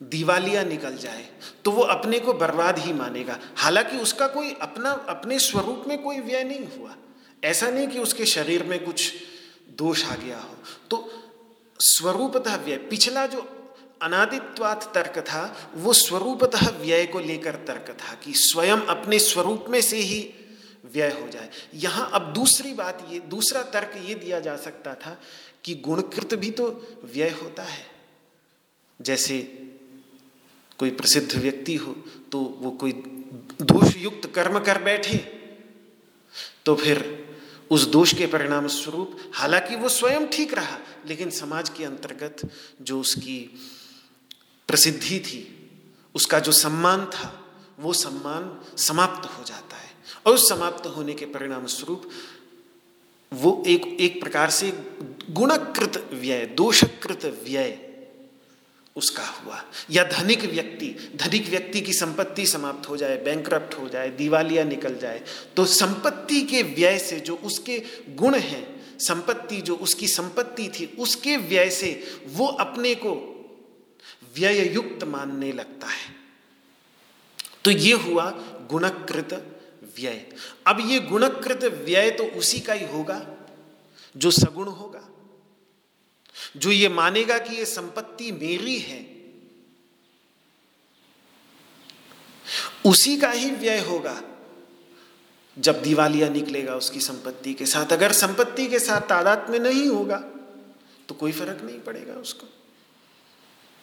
दिवालिया निकल जाए तो वो अपने को बर्बाद ही मानेगा। हालाँकि उसका कोई अपना, अपने स्वरूप में कोई व्यय नहीं हुआ। ऐसा नहीं कि उसके शरीर में कुछ दोष आ गया हो। तो स्वरूपतः व्यय, पिछला जो अनादित्वात तर्क था, वो स्वरूपतः व्यय को लेकर तर्क था कि स्वयं अपने स्वरूप में से ही व्यय हो जाए। यहाँ अब दूसरी बात ये, दूसरा तर्क ये दिया जा सकता था कि गुणकृत भी तो व्यय होता है। जैसे कोई प्रसिद्ध व्यक्ति हो तो वो कोई दोषयुक्त कर्म कर बैठे तो फिर उस दोष के परिणाम स्वरूप हालाँकि वो स्वयं ठीक रहा, लेकिन समाज के अंतर्गत जो उसकी प्रसिद्धि थी, उसका जो सम्मान था, वो सम्मान समाप्त हो जाता है। और उस समाप्त होने के परिणाम स्वरूप वो एक एक प्रकार से गुणकृत व्यय, दोषकृत व्यय उसका हुआ। या धनिक व्यक्ति धनिक व्यक्ति की संपत्ति समाप्त हो जाए बैंक हो जाए, दिवालिया निकल जाए तो संपत्ति के व्यय से जो उसके गुण हैं, संपत्ति जो उसकी संपत्ति थी, उसके व्यय से वो अपने को व्यय युक्त मानने लगता है। तो ये हुआ गुणकृत व्यय। अब ये गुणकृत व्यय तो उसी का ही होगा, जो सगुण होगा। जो ये मानेगा कि ये संपत्ति मेरी है, उसी का ही व्यय होगा जब दिवालिया निकलेगा उसकी संपत्ति के साथ। अगर संपत्ति के साथ तादाद में नहीं होगा तो कोई फ़र्क नहीं पड़ेगा उसको।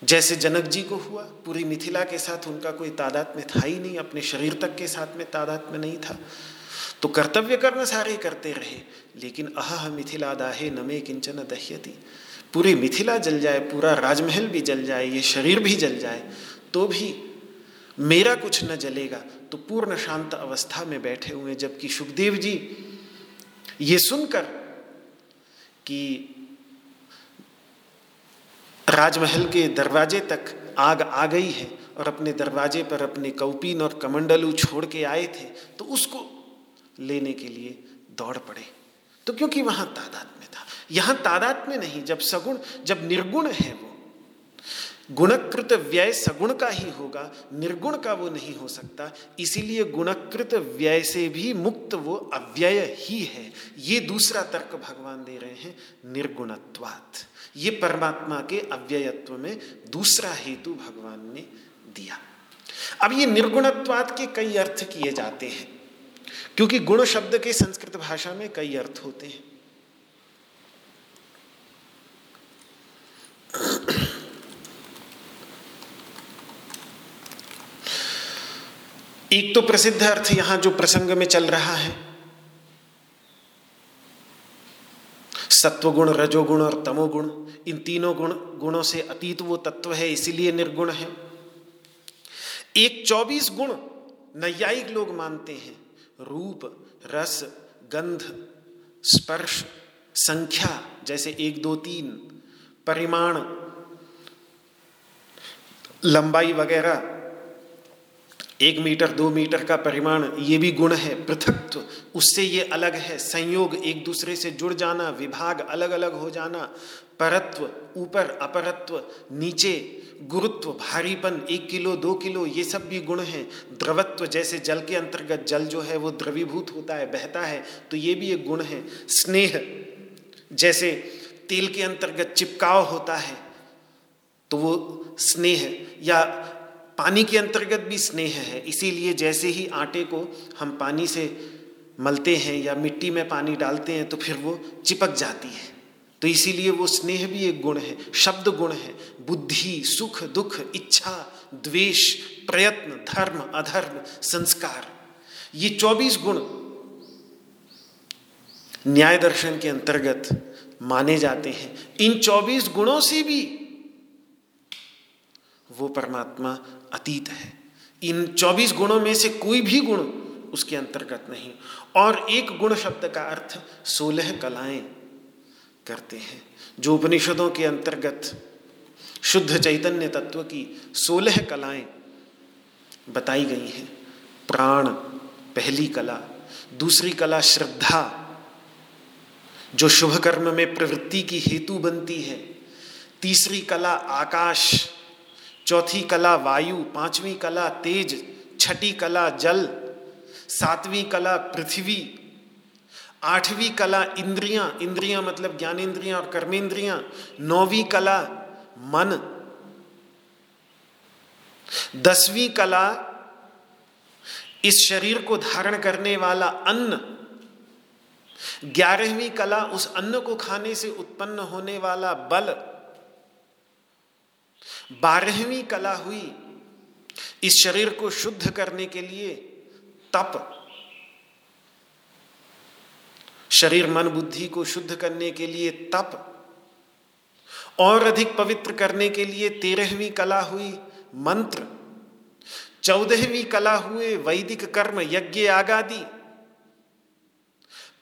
जैसे जनक जी को हुआ, पूरी मिथिला के साथ उनका कोई तादाद में था ही नहीं, अपने शरीर तक के साथ में तादाद में नहीं था। तो कर्तव्य कर्म सारे करते रहे, लेकिन अह मिथिला दाहे नमे किंचन दह्यति। पूरी मिथिला जल जाए, पूरा राजमहल भी जल जाए, ये शरीर भी जल जाए तो भी मेरा कुछ न जलेगा तो पूर्ण शांत अवस्था में बैठे हुए, जबकि सुखदेव जी ये सुनकर कि राजमहल के दरवाजे तक आग आ गई है और अपने दरवाजे पर अपने कौपीन और कमंडलू छोड़ के आए थे तो उसको लेने के लिए दौड़ पड़े। तो क्योंकि वहाँ तादाद यहाँ तादात में नहीं, जब सगुण, जब निर्गुण है वो। गुणकृत व्यय सगुण का ही होगा, निर्गुण का वो नहीं हो सकता। इसीलिए गुणकृत व्यय से भी मुक्त वो अव्यय ही है। ये दूसरा तर्क भगवान दे रहे हैं, निर्गुणत्वात्। ये परमात्मा के अव्ययत्व में दूसरा हेतु भगवान ने दिया। अब ये निर्गुणत्वाद के कई अर्थ किए जाते हैं, क्योंकि गुण शब्द के संस्कृत भाषा में कई अर्थ होते हैं। एक तो प्रसिद्ध अर्थ यहाँ जो प्रसंग में चल रहा है। सत्वगुण, रजोगुण और तमोगुण, इन तीनों गुण, गुणों से अतीत वो तत्व है, इसीलिए निर्गुण है। एक चौबीस गुण नैयायिक लोग मानते हैं। रूप, रस, गंध, स्पर्श, संख्या, जैसे एक, दो, तीन, परिमाण, लंबाई वगैरह एक मीटर, दो मीटर का परिमाण, ये भी गुण है, पृथकत्व। उससे ये अलग है, संयोग एक दूसरे से जुड़ जाना, विभाग अलग अलग हो जाना, परत्व, ऊपर अपरत्व, नीचे गुरुत्व, भारीपन, एक किलो, दो किलो, ये सब भी गुण हैं। द्रवत्व जैसे जल के अंतर्गत जल जो है, वो द्रवीभूत होता है, बहता है तो ये भी एक गुण है। स्नेह, जैसे तेल के अंतर्गत चिपकाव होता है तो वो स्नेह, या पानी के अंतर्गत भी स्नेह है। इसीलिए जैसे ही आटे को हम पानी से मलते हैं या मिट्टी में पानी डालते हैं तो फिर वो चिपक जाती है। तो इसीलिए वो स्नेह भी एक गुण है, शब्द गुण है। बुद्धि, सुख, दुख, इच्छा, द्वेष, प्रयत्न, धर्म, अधर्म, संस्कार, ये चौबीस गुण न्याय दर्शन के अंतर्गत माने जाते हैं। इन चौबीस गुणों से भी वो परमात्मा अतीत है। इन चौबीस गुणों में से कोई भी गुण उसके अंतर्गत नहीं। और एक गुण शब्द का अर्थ सोलह कलाएँ करते हैं, जो उपनिषदों के अंतर्गत शुद्ध चैतन्य तत्व की सोलह कलाएँ बताई गई हैं। प्राण, पहली कला, दूसरी कला श्रद्धा, जो शुभ कर्म में प्रवृत्ति की हेतु बनती है। तीसरी कला आकाश चौथी कला वायु, पांचवी कला तेज, छठी कला जल, सातवीं कला पृथ्वी, आठवीं कला इंद्रियाँ इंद्रियाँ मतलब ज्ञानेन्द्रियाँ और कर्मेंद्रियाँ, नौवीं कला मन, दसवीं कला इस शरीर को धारण करने वाला अन्न, ग्यारहवीं कला उस अन्न को खाने से उत्पन्न होने वाला बल बारहवीं कला हुई। इस शरीर को शुद्ध करने के लिए तप। शरीर मन बुद्धि को शुद्ध करने के लिए तप। और अधिक पवित्र करने के लिए तेरहवीं कला हुई मंत्र। चौदहवीं कला हुए वैदिक कर्म, यज्ञ, आगादि।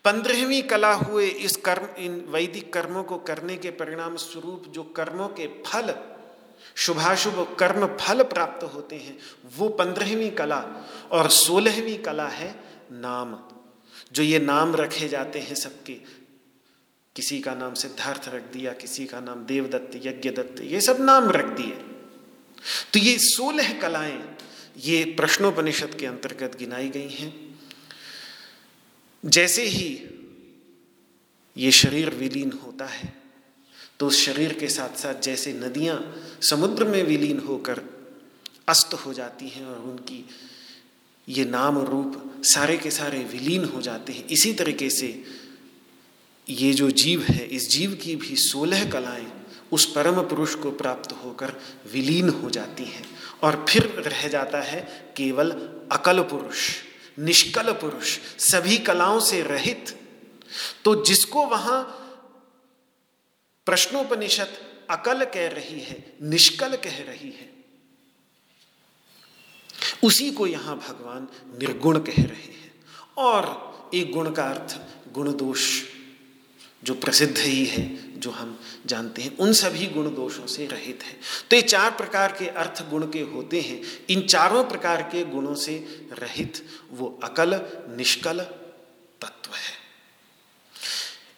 पंद्रहवीं कला हुए इस कर्म, इन वैदिक कर्मों को करने के परिणाम स्वरूप जो कर्मों के फल शुभाशुभ कर्म फल प्राप्त होते हैं। वो पंद्रहवीं कला और सोलहवीं कला है नाम। जो ये नाम रखे जाते हैं सबके, किसी का नाम सिद्धार्थ रख दिया, किसी का नाम देवदत्त यज्ञ दत्त ये सब नाम रख दिए। तो ये सोलह कलाएँ, ये प्रश्नोपनिषद के अंतर्गत गिनाई गई हैं। जैसे ही ये शरीर विलीन होता है तो उस शरीर के साथ साथ जैसे नदियाँ समुद्र में विलीन होकर अस्त हो जाती हैं और उनकी ये नाम रूप सारे के सारे विलीन हो जाते हैं। इसी तरीके से ये जो जीव है, इस जीव की भी सोलह कलाएँ उस परम पुरुष को प्राप्त होकर विलीन हो जाती हैं। और फिर रह जाता है केवल अकल पुरुष, निष्कल पुरुष, सभी कलाओं से रहित। तो जिसको वहाँ प्रश्नोपनिषद अकल कह रही है, निष्कल कह रही है। उसी को यहाँ भगवान निर्गुण कह रहे हैं। और एक गुण का अर्थ, गुण दोष जो प्रसिद्ध ही है, जो हम जानते हैं, उन सभी गुण दोषों से रहित है। तो ये चार प्रकार के अर्थ गुण के होते हैं। इन चारों प्रकार के गुणों से रहित वो अकल, निष्कल तत्व है।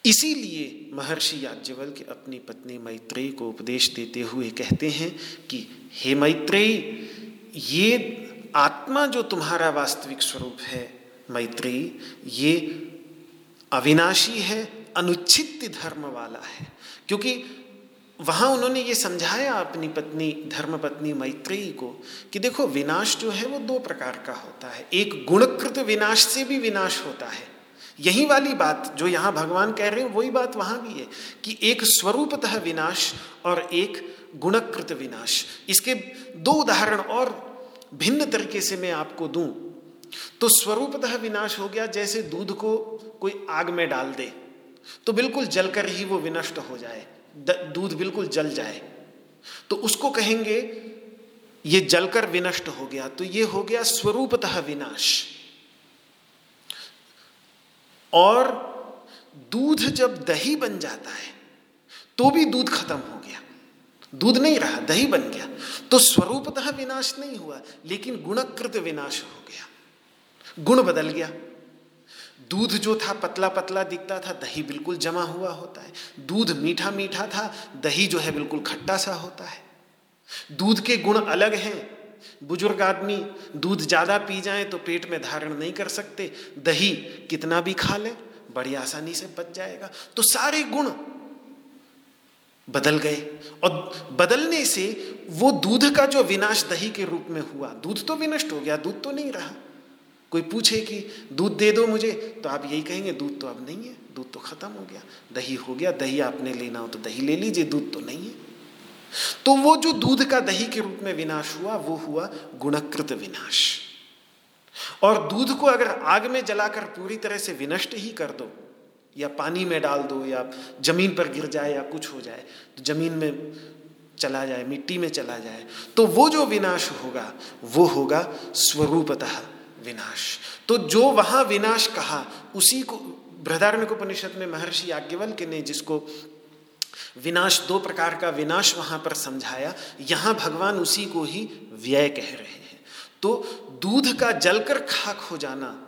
इसीलिए महर्षि याज्ञवल के अपनी पत्नी मैत्रेयी को उपदेश देते हुए कहते हैं कि, हे मैत्रेयी, ये आत्मा जो तुम्हारा वास्तविक स्वरूप है, मैत्रेयी, ये अविनाशी है, अनुच्छित धर्म वाला है। क्योंकि वहाँ उन्होंने ये समझाया अपनी पत्नी धर्म पत्नी मैत्रेयी को कि देखो, विनाश जो है वो दो प्रकार का होता है। एक गुणकृत विनाश से भी विनाश होता है यही वाली बात जो यहाँ भगवान कह रहे हैं, वही बात वहाँ भी है कि एक स्वरूपतः विनाश और एक गुणकृत विनाश। इसके दो उदाहरण और भिन्न तरीके से मैं आपको दूँ। तो स्वरूपतः विनाश हो गया, जैसे दूध को कोई आग में डाल दे तो बिल्कुल जलकर ही वो विनष्ट हो जाए दूध बिल्कुल जल जाए। तो उसको कहेंगे, ये जलकर विनष्ट हो गया तो ये हो गया स्वरूपतः विनाश। और दूध जब दही बन जाता है तो भी दूध खत्म हो गया। दूध नहीं रहा, दही बन गया। तो स्वरूपतः विनाश नहीं हुआ, लेकिन गुणकृत विनाश हो गया। गुण बदल गया। दूध जो था पतला पतला दिखता था, दही बिल्कुल जमा हुआ होता है। दूध मीठा मीठा था, दही जो है, बिल्कुल खट्टा सा होता है। दूध के गुण अलग हैं। बुज़ुर्ग आदमी दूध ज़्यादा पी जाए तो पेट में धारण नहीं कर सकते, दही कितना भी खा ले, बड़ी आसानी से बच जाएगा। तो सारे गुण बदल गए और बदलने से वो दूध का जो विनाश दही के रूप में हुआ, दूध तो विनष्ट हो गया, दूध तो नहीं रहा। कोई पूछे कि दूध दे दो मुझे तो आप यही कहेंगे, दूध तो अब नहीं है, दूध तो खत्म हो गया, दही हो गया, दही आपने लेना हो तो दही ले लीजिए, दूध तो नहीं है। तो वो जो दूध का दही के रूप में विनाश हुआ, वो हुआ गुणकृत विनाश। और दूध को अगर आग में जलाकर पूरी तरह से विनष्ट ही कर दो, या पानी में डाल दो, या ज़मीन पर गिर जाए, या कुछ हो जाए तो ज़मीन में चला जाए, मिट्टी में चला जाए तो वो जो विनाश होगा, वो होगा स्वरूपतः विनाश। तो जो वहाँ विनाश कहा, उसी को बृहदारण्य उपनिषद में महर्षि याज्ञवल्क्य ने जिसको विनाश, दो प्रकार का विनाश वहाँ पर समझाया। यहाँ भगवान उसी को ही व्यय कह रहे हैं। तो दूध का जलकर खाक हो जाना,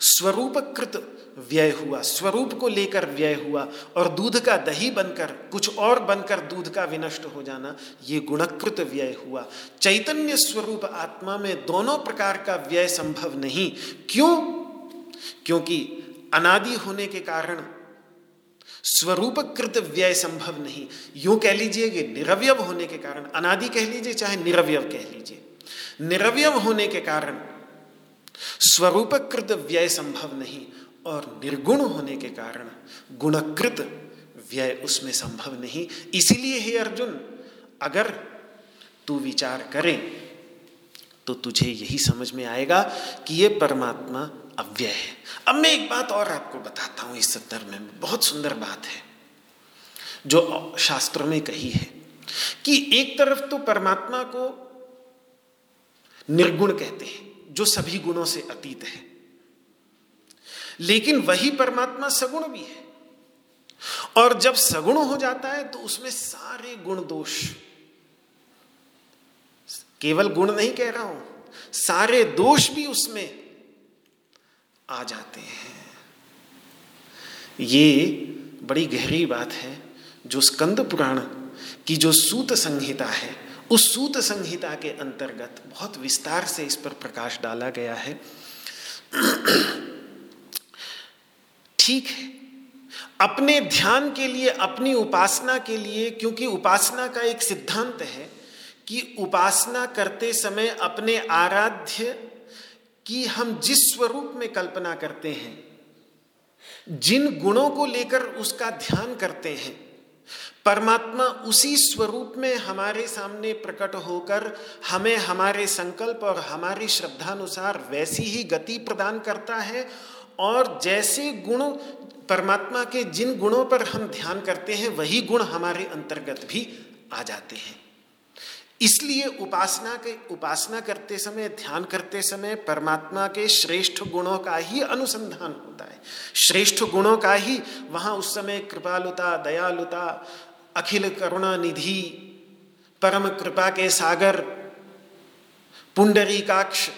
स्वरूपकृत व्यय हुआ, स्वरूप को लेकर व्यय हुआ, और दूध का दही बनकर, कुछ और बनकर दूध का विनष्ट हो जाना, ये गुणकृत व्यय हुआ। चैतन्य स्वरूप आत्मा में दोनों प्रकार का व्यय संभव नहीं। क्यों? क्योंकि अनादि होने के कारण स्वरूपकृत व्यय संभव नहीं। यूँ कह लीजिए कि निरवयव होने के कारण, अनादि कह लीजिए, चाहे निरवयव कह लीजिए। निरवयव होने के कारण स्वरूपकृत व्यय संभव नहीं और निर्गुण होने के कारण गुणकृत व्यय उसमें संभव नहीं। इसीलिए हे अर्जुन, अगर तू विचार करे तो तुझे यही समझ में आएगा कि ये परमात्मा अव्यय है। अब मैं एक बात और आपको बताता हूँ इस संदर्भ में। बहुत सुंदर बात है, जो शास्त्रों में कही है कि एक तरफ़ तो परमात्मा को निर्गुण कहते हैं, जो सभी गुणों से अतीत है, लेकिन वही परमात्मा सगुण भी है। और जब सगुण हो जाता है तो उसमें सारे गुण दोष, केवल गुण नहीं कह रहा हूँ, सारे दोष भी उसमें आ जाते हैं। ये बड़ी गहरी बात है, जो स्कंद पुराण की जो सूत संहिता है, उस सूत संहिता के अंतर्गत बहुत विस्तार से इस पर प्रकाश डाला गया है। ठीक है। अपने ध्यान के लिए, अपनी उपासना के लिए, क्योंकि उपासना का एक सिद्धांत है कि उपासना करते समय अपने आराध्य की हम जिस स्वरूप में कल्पना करते हैं, जिन गुणों को लेकर उसका ध्यान करते हैं, परमात्मा उसी स्वरूप में हमारे सामने प्रकट होकर हमें हमारे संकल्प और हमारी श्रद्धानुसार वैसी ही गति प्रदान करता है और जैसे गुण, परमात्मा के जिन गुणों पर हम ध्यान करते हैं, वही गुण हमारे अंतर्गत भी आ जाते हैं। इसलिए उपासना के, उपासना करते समय, ध्यान करते समय परमात्मा के श्रेष्ठ गुणों का ही अनुसंधान होता है। श्रेष्ठ गुणों का ही वहाँ उस समय कृपालुता, दयालुता, अखिल करुणा निधि, परम कृपा के सागर पुंडरी काक्ष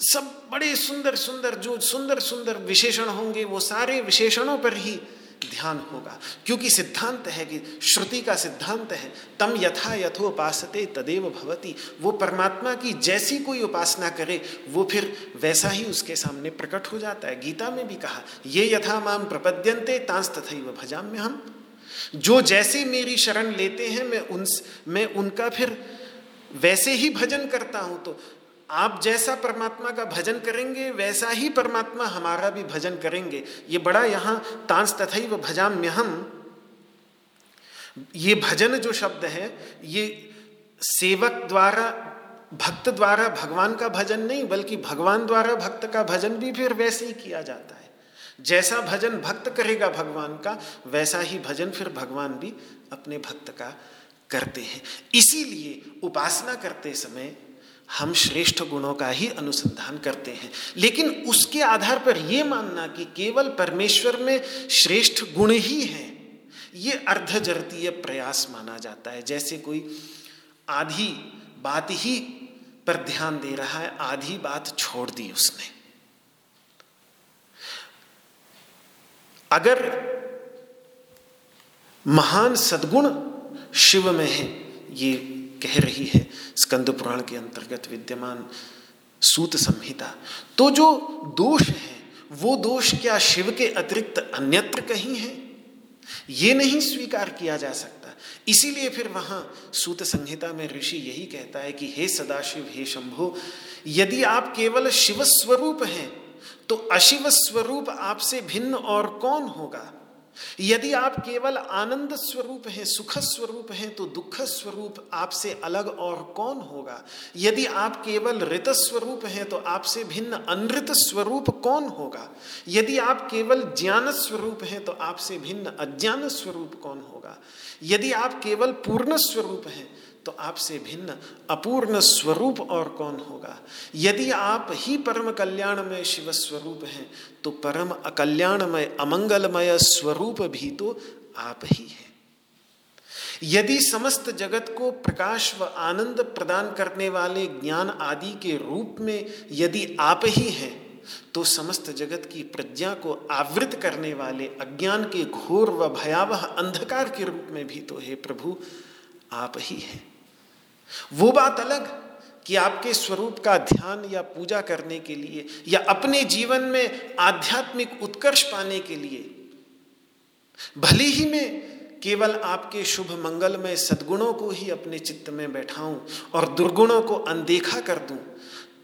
सब बड़े सुंदर सुंदर जो सुंदर सुंदर विशेषण होंगे, वो सारे विशेषणों पर ही ध्यान होगा। क्योंकि सिद्धांत है कि श्रुति का सिद्धांत है, तम यथा यथोपासते तदेव भवती। वो परमात्मा की जैसी कोई उपासना करे, वो फिर वैसा ही उसके सामने प्रकट हो जाता है। गीता में भी कहा, ये यथा माम प्रपद्यंते तांस तथा भजाम में हम जो जैसे मेरी शरण लेते हैं, मैं उन, मैं उनका फिर वैसे ही भजन करता हूँ तो आप जैसा परमात्मा का भजन करेंगे, वैसा ही परमात्मा हमारा भी भजन करेंगे। ये बड़ा यहाँ तांस तथा व भजाम्य हम ये भजन जो शब्द है, ये सेवक द्वारा, भक्त द्वारा भगवान का भजन नहीं, बल्कि भगवान द्वारा भक्त का भजन भी फिर वैसे ही किया जाता है। जैसा भजन भक्त करेगा भगवान का, वैसा ही भजन फिर भगवान भी अपने भक्त का करते हैं। इसीलिए उपासना करते समय हम श्रेष्ठ गुणों का ही अनुसंधान करते हैं। लेकिन उसके आधार पर यह मानना कि केवल परमेश्वर में श्रेष्ठ गुण ही हैं, ये अर्धजरतीय प्रयास माना जाता है। जैसे कोई आधी बात ही पर ध्यान दे रहा है, आधी बात छोड़ दी उसने। अगर महान सदगुण शिव में है, ये कह रही है, स्कंद पुराण के अंतर्गत विद्यमान सूत संहिता। तो जो दोष है, वो दोष क्या शिव के अतिरिक्त अन्यत्र कहीं है? ये नहीं स्वीकार किया जा सकता। इसीलिए फिर वहाँ सूत संहिता में ऋषि यही कहता है कि, हे सदाशिव, हे शंभो, यदि आप केवल शिव स्वरूप हैं तो अशिव स्वरूप आपसे भिन्न और कौन होगा? यदि आप केवल आनंद स्वरूप हैं, सुख स्वरूप हैं तो दुख स्वरूप आपसे अलग और कौन होगा? यदि आप केवल ऋत स्वरूप हैं तो आपसे भिन्न अनृत स्वरूप कौन होगा? यदि आप केवल ज्ञान स्वरूप हैं तो आपसे भिन्न अज्ञान स्वरूप कौन होगा? यदि आप केवल पूर्ण स्वरूप हैं तो आपसे भिन्न, अपूर्ण स्वरूप और कौन होगा? यदि आप ही परम कल्याणमय शिव स्वरूप हैं तो परम अकल्याणमय, अमंगलमय स्वरूप भी तो आप ही हैं। यदि समस्त जगत को प्रकाश व आनंद प्रदान करने वाले ज्ञान आदि के रूप में यदि आप ही हैं तो समस्त जगत की प्रज्ञा को आवृत करने वाले, अज्ञान के घोर व भयावह अंधकार के रूप में भी तो हे प्रभु, आप ही हैं। वो बात अलग कि आपके स्वरूप का ध्यान या पूजा करने के लिए या अपने जीवन में आध्यात्मिक उत्कर्ष पाने के लिए। भले ही मैं केवल आपके शुभ मंगलमय सद्गुणों को ही अपने चित्त में बैठाऊं और दुर्गुणों को अनदेखा कर दूँ,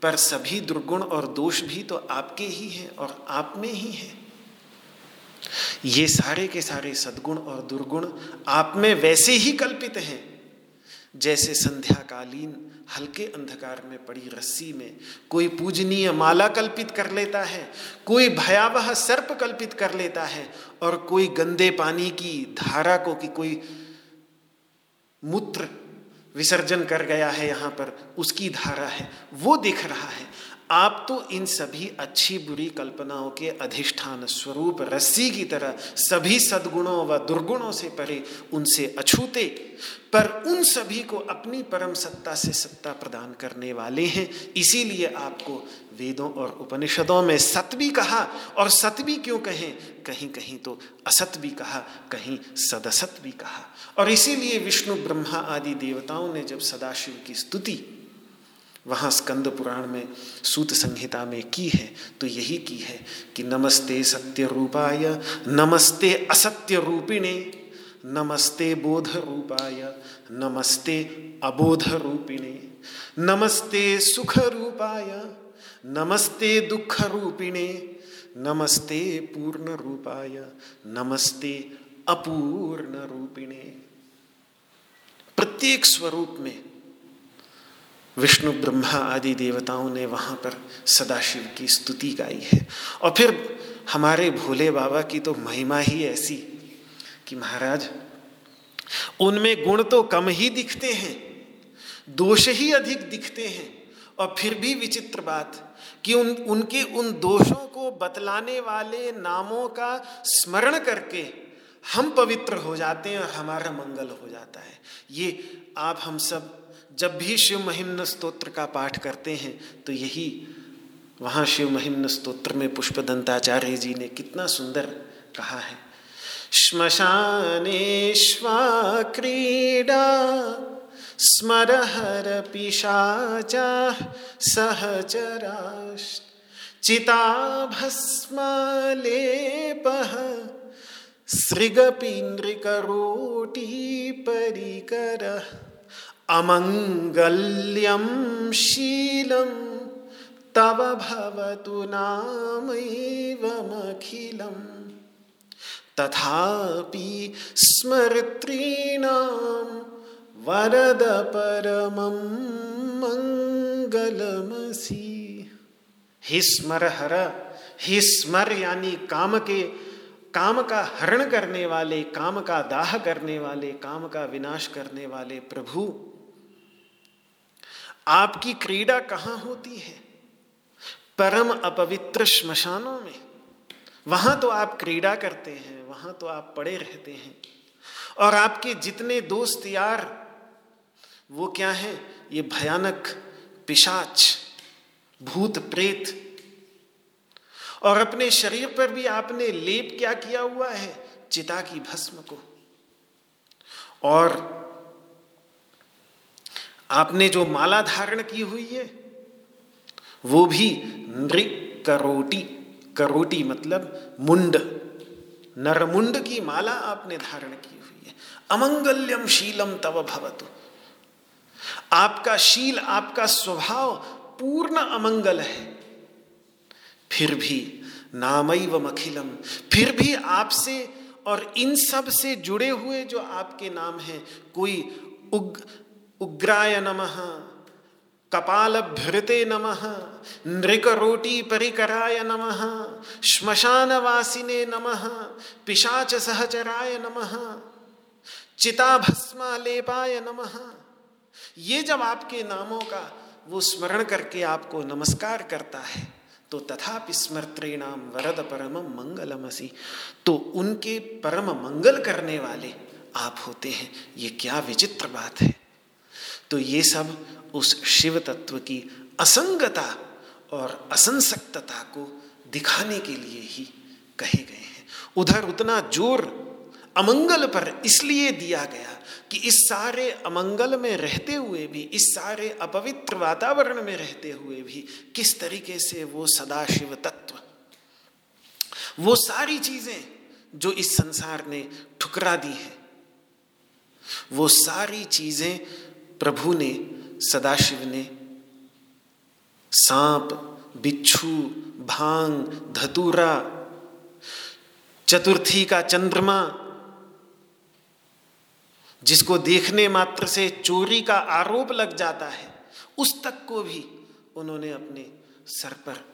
पर सभी दुर्गुण और दोष भी तो आपके ही हैं और आप में ही हैं। ये सारे के सारे सद्गुण और दुर्गुण आप में वैसे ही कल्पित हैं। जैसे संध्याकालीन हल्के अंधकार में पड़ी रस्सी में कोई पूजनीय माला कल्पित कर लेता है, कोई भयावह सर्प कल्पित कर लेता है और कोई गंदे पानी की धारा को कि कोई मूत्र विसर्जन कर गया है यहाँ पर, उसकी धारा है, वो दिख रहा है। आप तो इन सभी अच्छी बुरी कल्पनाओं के अधिष्ठान स्वरूप रस्सी की तरह सभी सद्गुणों व दुर्गुणों से परे उनसे अछूते, पर उन सभी को अपनी परम सत्ता से सत्ता प्रदान करने वाले हैं। इसीलिए आपको वेदों और उपनिषदों में सत भी कहा और सत भी क्यों कहें? कहीं कहीं तो असत भी कहा, कहीं सदसत भी कहा। और इसीलिए विष्णु ब्रह्मा आदि देवताओं ने जब सदाशिव की स्तुति वहाँ स्कंद पुराण में सूत संहिता में की है तो यही की है कि नमस्ते सत्य रूपाय, नमस्ते असत्य रूपिणे, नमस्ते बोध रूपाय, नमस्ते अबोध रूपिणे, नमस्ते सुख रूपाय, नमस्ते दुख रूपिणे, नमस्ते पूर्ण रूपाय, नमस्ते अपूर्ण रूपिणे। प्रत्येक स्वरूप में विष्णु, ब्रह्मा आदि देवताओं ने वहाँ पर सदाशिव की स्तुति गाई है। और फिर हमारे भोले बाबा की तो महिमा ही ऐसी कि महाराज, उनमें गुण तो कम ही दिखते हैं, दोष ही अधिक दिखते हैं, और फिर भी विचित्र बात कि उन, उनके उन दोषों को बतलाने वाले नामों का स्मरण करके हम पवित्र हो जाते हैं और हमारा मंगल हो जाता है। ये आप, हम सब जब भी शिव महिम्न स्तोत्र का पाठ करते हैं तो यही वहाँ शिव महिम्न स्तोत्र में पुष्पदंताचार्य जी ने कितना सुंदर कहा है। श्मशानेश्वा क्रीडा, स्मरहर पिशाचा, सहचराश्च, चिताभस्मलेपः सृगपिन्द्रिकरोटी परिकरः अमङ्गल्यं शीलं तव भवतु नामैवमखिलम् तथापि स्मर्तॄणां वरद परमं मंगलमसी ही स्मर हर ही स्मर यानी काम के, काम का हरण करने वाले, काम का दाह करने वाले, काम का विनाश करने वाले प्रभु आपकी क्रीड़ा कहाँ होती है? परम अपवित्र श्मशानों में। वहाँ तो आप क्रीड़ा करते हैं, वहाँ तो आप पड़े रहते हैं। और आपके जितने दोस्त यार, वो क्या है? ये भयानक, पिशाच, भूत प्रेत। और अपने शरीर पर भी आपने लेप क्या किया हुआ है? चिता की भस्म को। और आपने जो माला धारण की हुई है, वो भी नृ करोटी करोटी मतलब मुंड, नरमुंड की माला आपने धारण की हुई है। अमंगल्यम शीलम तव भवतु। आपका शील, आपका स्वभाव पूर्ण अमंगल है। फिर भी नामई व मखिलम। फिर भी आपसे और इन सबसे जुड़े हुए जो आपके नाम हैं, कोई उग उग्राय नमः। नमः। नृकरोटी परिकराय नमः। श्मशानवासिने नमः। पिशाच सहचराय नमः। चिताभस्मालेपाय नमः। ये जब आपके नामों का वो स्मरण करके आपको नमस्कार करता है तो तथा स्मृत्रेणाम वरद परम मंगलमसी। तो उनके परम मंगल करने वाले आप होते हैं। ये क्या विचित्र बात है। तो ये सब उस शिव तत्व की असंगता और असंसक्तता को दिखाने के लिए ही कहे गए हैं। उधर उतना ज़ोर अमंगल पर इसलिए दिया गया कि इस सारे अमंगल में रहते हुए भी, इस सारे अपवित्र वातावरण में रहते हुए भी किस तरीके से वो सदाशिव तत्व वो सारी चीज़ें जो इस संसार ने ठुकरा दी है, वो सारी चीज़ें प्रभु ने, सदाशिव ने, सांप, बिच्छू, भाँग, धतूरा, चतुर्थी का चंद्रमा, जिसको देखने मात्र से चोरी का आरोप लग जाता है, उस तक को भी उन्होंने अपने सर पर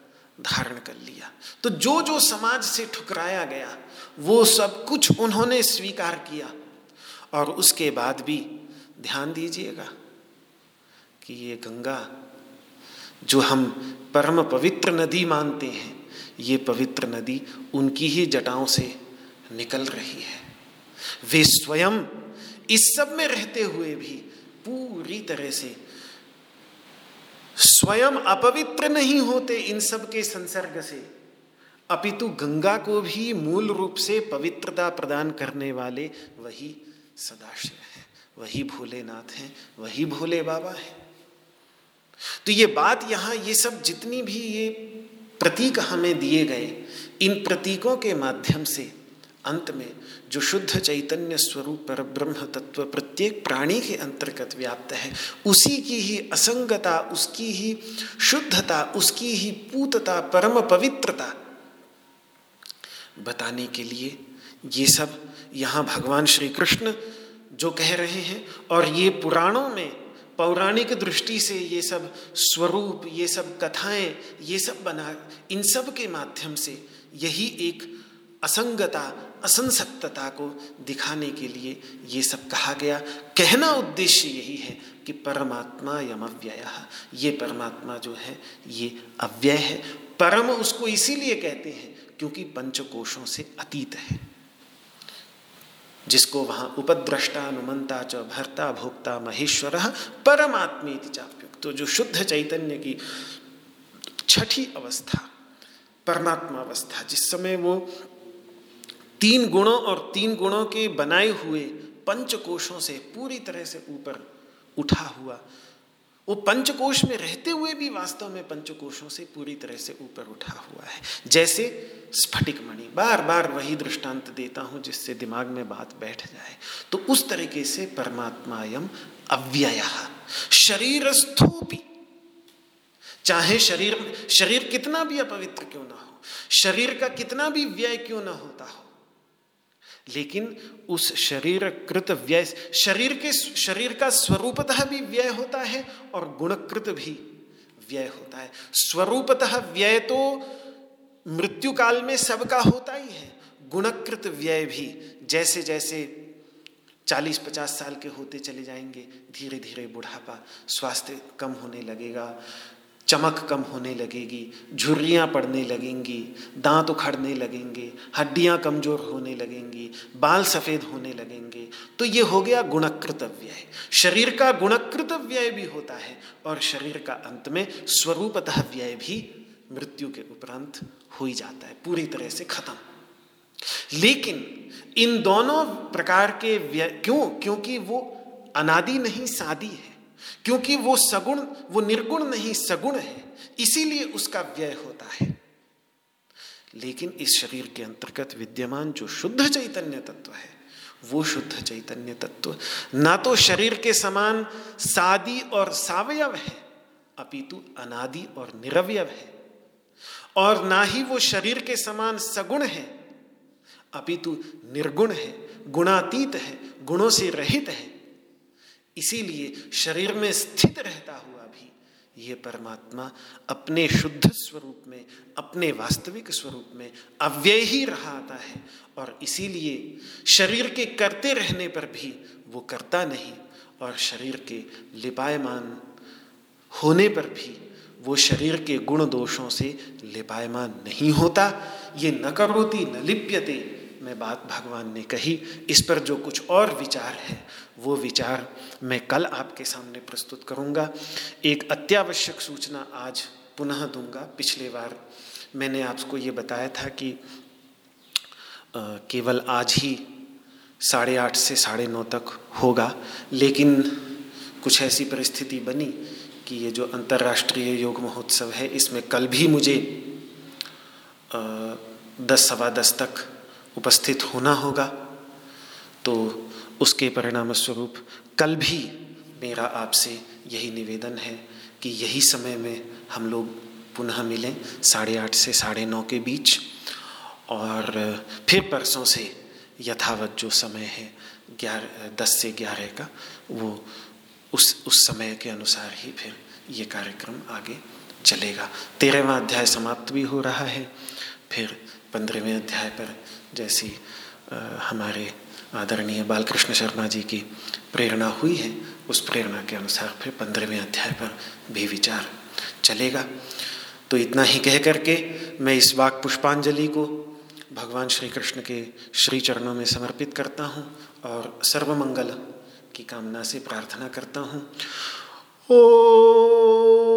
धारण कर लिया। तो जो जो समाज से ठुकराया गया, वो सब कुछ उन्होंने स्वीकार किया और उसके बाद भी ध्यान दीजिएगा कि ये गंगा जो हम परम पवित्र नदी मानते हैं, ये पवित्र नदी उनकी ही जटाओं से निकल रही है। वे स्वयं इस सब में रहते हुए भी पूरी तरह से स्वयं अपवित्र नहीं होते इन सब के संसर्ग से। अपितु गंगा को भी मूल रूप से पवित्रता प्रदान करने वाले वही सदाशिव है। वही भोलेनाथ हैं, वही भोले बाबा हैं। तो ये बात यहाँ, ये सब जितनी भी ये प्रतीक हमें दिए गए, इन प्रतीकों के माध्यम से अंत में जो शुद्ध चैतन्य स्वरूप पर ब्रह्म तत्व प्रत्येक प्राणी के अंतर्गत व्याप्त है, उसी की ही असंगता, उसकी ही शुद्धता, उसकी ही पूतता, परम पवित्रता बताने के लिए ये सब यहाँ भगवान श्री कृष्ण जो कह रहे हैं, और ये पुराणों में, पौराणिक दृष्टि से ये सब स्वरूप, ये सब कथाएँ, ये सब बना, इन सब के माध्यम से यही एक असंगता, असंसक्तता को दिखाने के लिए ये सब कहा गया। कहना उद्देश्य यही है कि परमात्मा यम अव्यय ये परमात्मा जो है, ये अव्यय है। परम उसको इसीलिए कहते हैं क्योंकि पंचकोशों से अतीत है। जिसको वहाँ उपद्रष्टा अनुमंता च भरता भोक्ता महेश्वर परमात्मी चाप्युक्त। तो जो शुद्ध चैतन्य की छठी अवस्था, परमात्मा अवस्था, जिस समय वो तीन गुणों और तीन गुणों के बनाए हुए पंचकोशों से पूरी तरह से ऊपर उठा हुआ वो पंचकोश में रहते हुए भी वास्तव में पंचकोशों से पूरी तरह से ऊपर उठा हुआ है। जैसे स्फटिक मणि बार बार वही दृष्टांत देता हूँ जिससे दिमाग में बात बैठ जाए। तो उस तरीके से परमात्मायम अव्यय शरीर स्थूपी चाहे शरीर शरीर कितना भी अपवित्र क्यों ना हो, शरीर का कितना भी व्यय क्यों ना होता हो लेकिन उस शरीर कृत व्यय, शरीर के शरीर का स्वरूपतः भी व्यय होता है और गुणकृत भी व्यय होता है। स्वरूपतः व्यय तो मृत्यु काल में सबका होता ही है, गुणकृत व्यय भी जैसे जैसे चालीस पचास साल के होते चले जाएँगे धीरे धीरे बुढ़ापा स्वास्थ्य कम होने लगेगा। चमक कम होने लगेगी, झुर्रियाँ पड़ने लगेंगी, दांत उखड़ने लगेंगे, हड्डियाँ कमज़ोर होने लगेंगी, बाल सफ़ेद होने लगेंगे। तो ये हो गया गुणकृत व्यय शरीर का गुणकृत व्यय भी होता है और शरीर का अंत में स्वरूपतः व्यय भी मृत्यु के उपरांत हो ही जाता है, पूरी तरह से खत्म। लेकिन इन दोनों प्रकार के व्यय, क्यों? क्योंकि वो अनादि नहीं, सादी है। क्योंकि वो सगुण, वो निर्गुण नहीं, सगुण है। इसीलिए उसका व्यय होता है। लेकिन इस शरीर के अंतर्गत विद्यमान जो शुद्ध चैतन्य तत्व है, वो शुद्ध चैतन्य तत्व। ना तो शरीर के समान सादी और सावयव है, अपितु अनादि और निरवयव है। और ना ही वो शरीर के समान सगुण है, अपितु निर्गुण है, गुणातीत है, गुणों से रहित है। इसीलिए शरीर में स्थित रहता हुआ भी ये परमात्मा अपने शुद्ध स्वरूप में, अपने वास्तविक स्वरूप में अव्यय ही रहा आता है और इसीलिए शरीर के करते रहने पर भी वो करता नहीं और शरीर के लिपायमान होने पर भी वो शरीर के गुण दोषों से लिपायमान नहीं होता। ये न करोती, न लिप्यते, मैं बात भगवान ने कही। इस पर जो कुछ और विचार है वो विचार मैं कल आपके सामने प्रस्तुत करूँगा। एक अत्यावश्यक सूचना आज पुनः दूँगा। पिछले बार मैंने आपको ये बताया था कि केवल आज ही साढ़े आठ से साढ़े नौ तक होगा, लेकिन कुछ ऐसी परिस्थिति बनी कि ये जो अंतर्राष्ट्रीय योग महोत्सव है, इसमें कल भी मुझे दस सवा दस तक उपस्थित होना होगा। तो उसके परिणाम स्वरूप कल भी मेरा आपसे यही निवेदन है कि यही समय में हम लोग पुनः मिलें, साढ़े आठ से साढ़े नौ के बीच। और फिर परसों से यथावत जो समय है ग्यारह दस से ग्यारह का, वो उस उस समय के अनुसार ही फिर ये कार्यक्रम आगे चलेगा। तेरहवा अध्याय समाप्त भी हो रहा है। फिर पंद्रहवें अध्याय पर जैसी हमारे आदरणीय बालकृष्ण शर्मा जी की प्रेरणा हुई है। उस प्रेरणा के अनुसार फिर पंद्रहवें अध्याय पर भी विचार चलेगा। तो इतना ही कह करके मैं इस वाक पुष्पांजलि को भगवान श्री कृष्ण के श्री चरणों में समर्पित करता हूँ और सर्वमंगल की कामना से प्रार्थना करता हूँ। ओ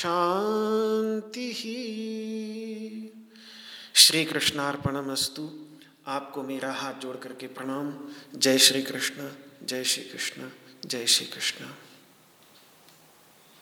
शांति। ही श्री कृष्णार्पणमस्तु आपको मेरा हाथ जोड़ करके प्रणाम। जय श्री कृष्ण जय श्री कृष्ण जय श्री कृष्ण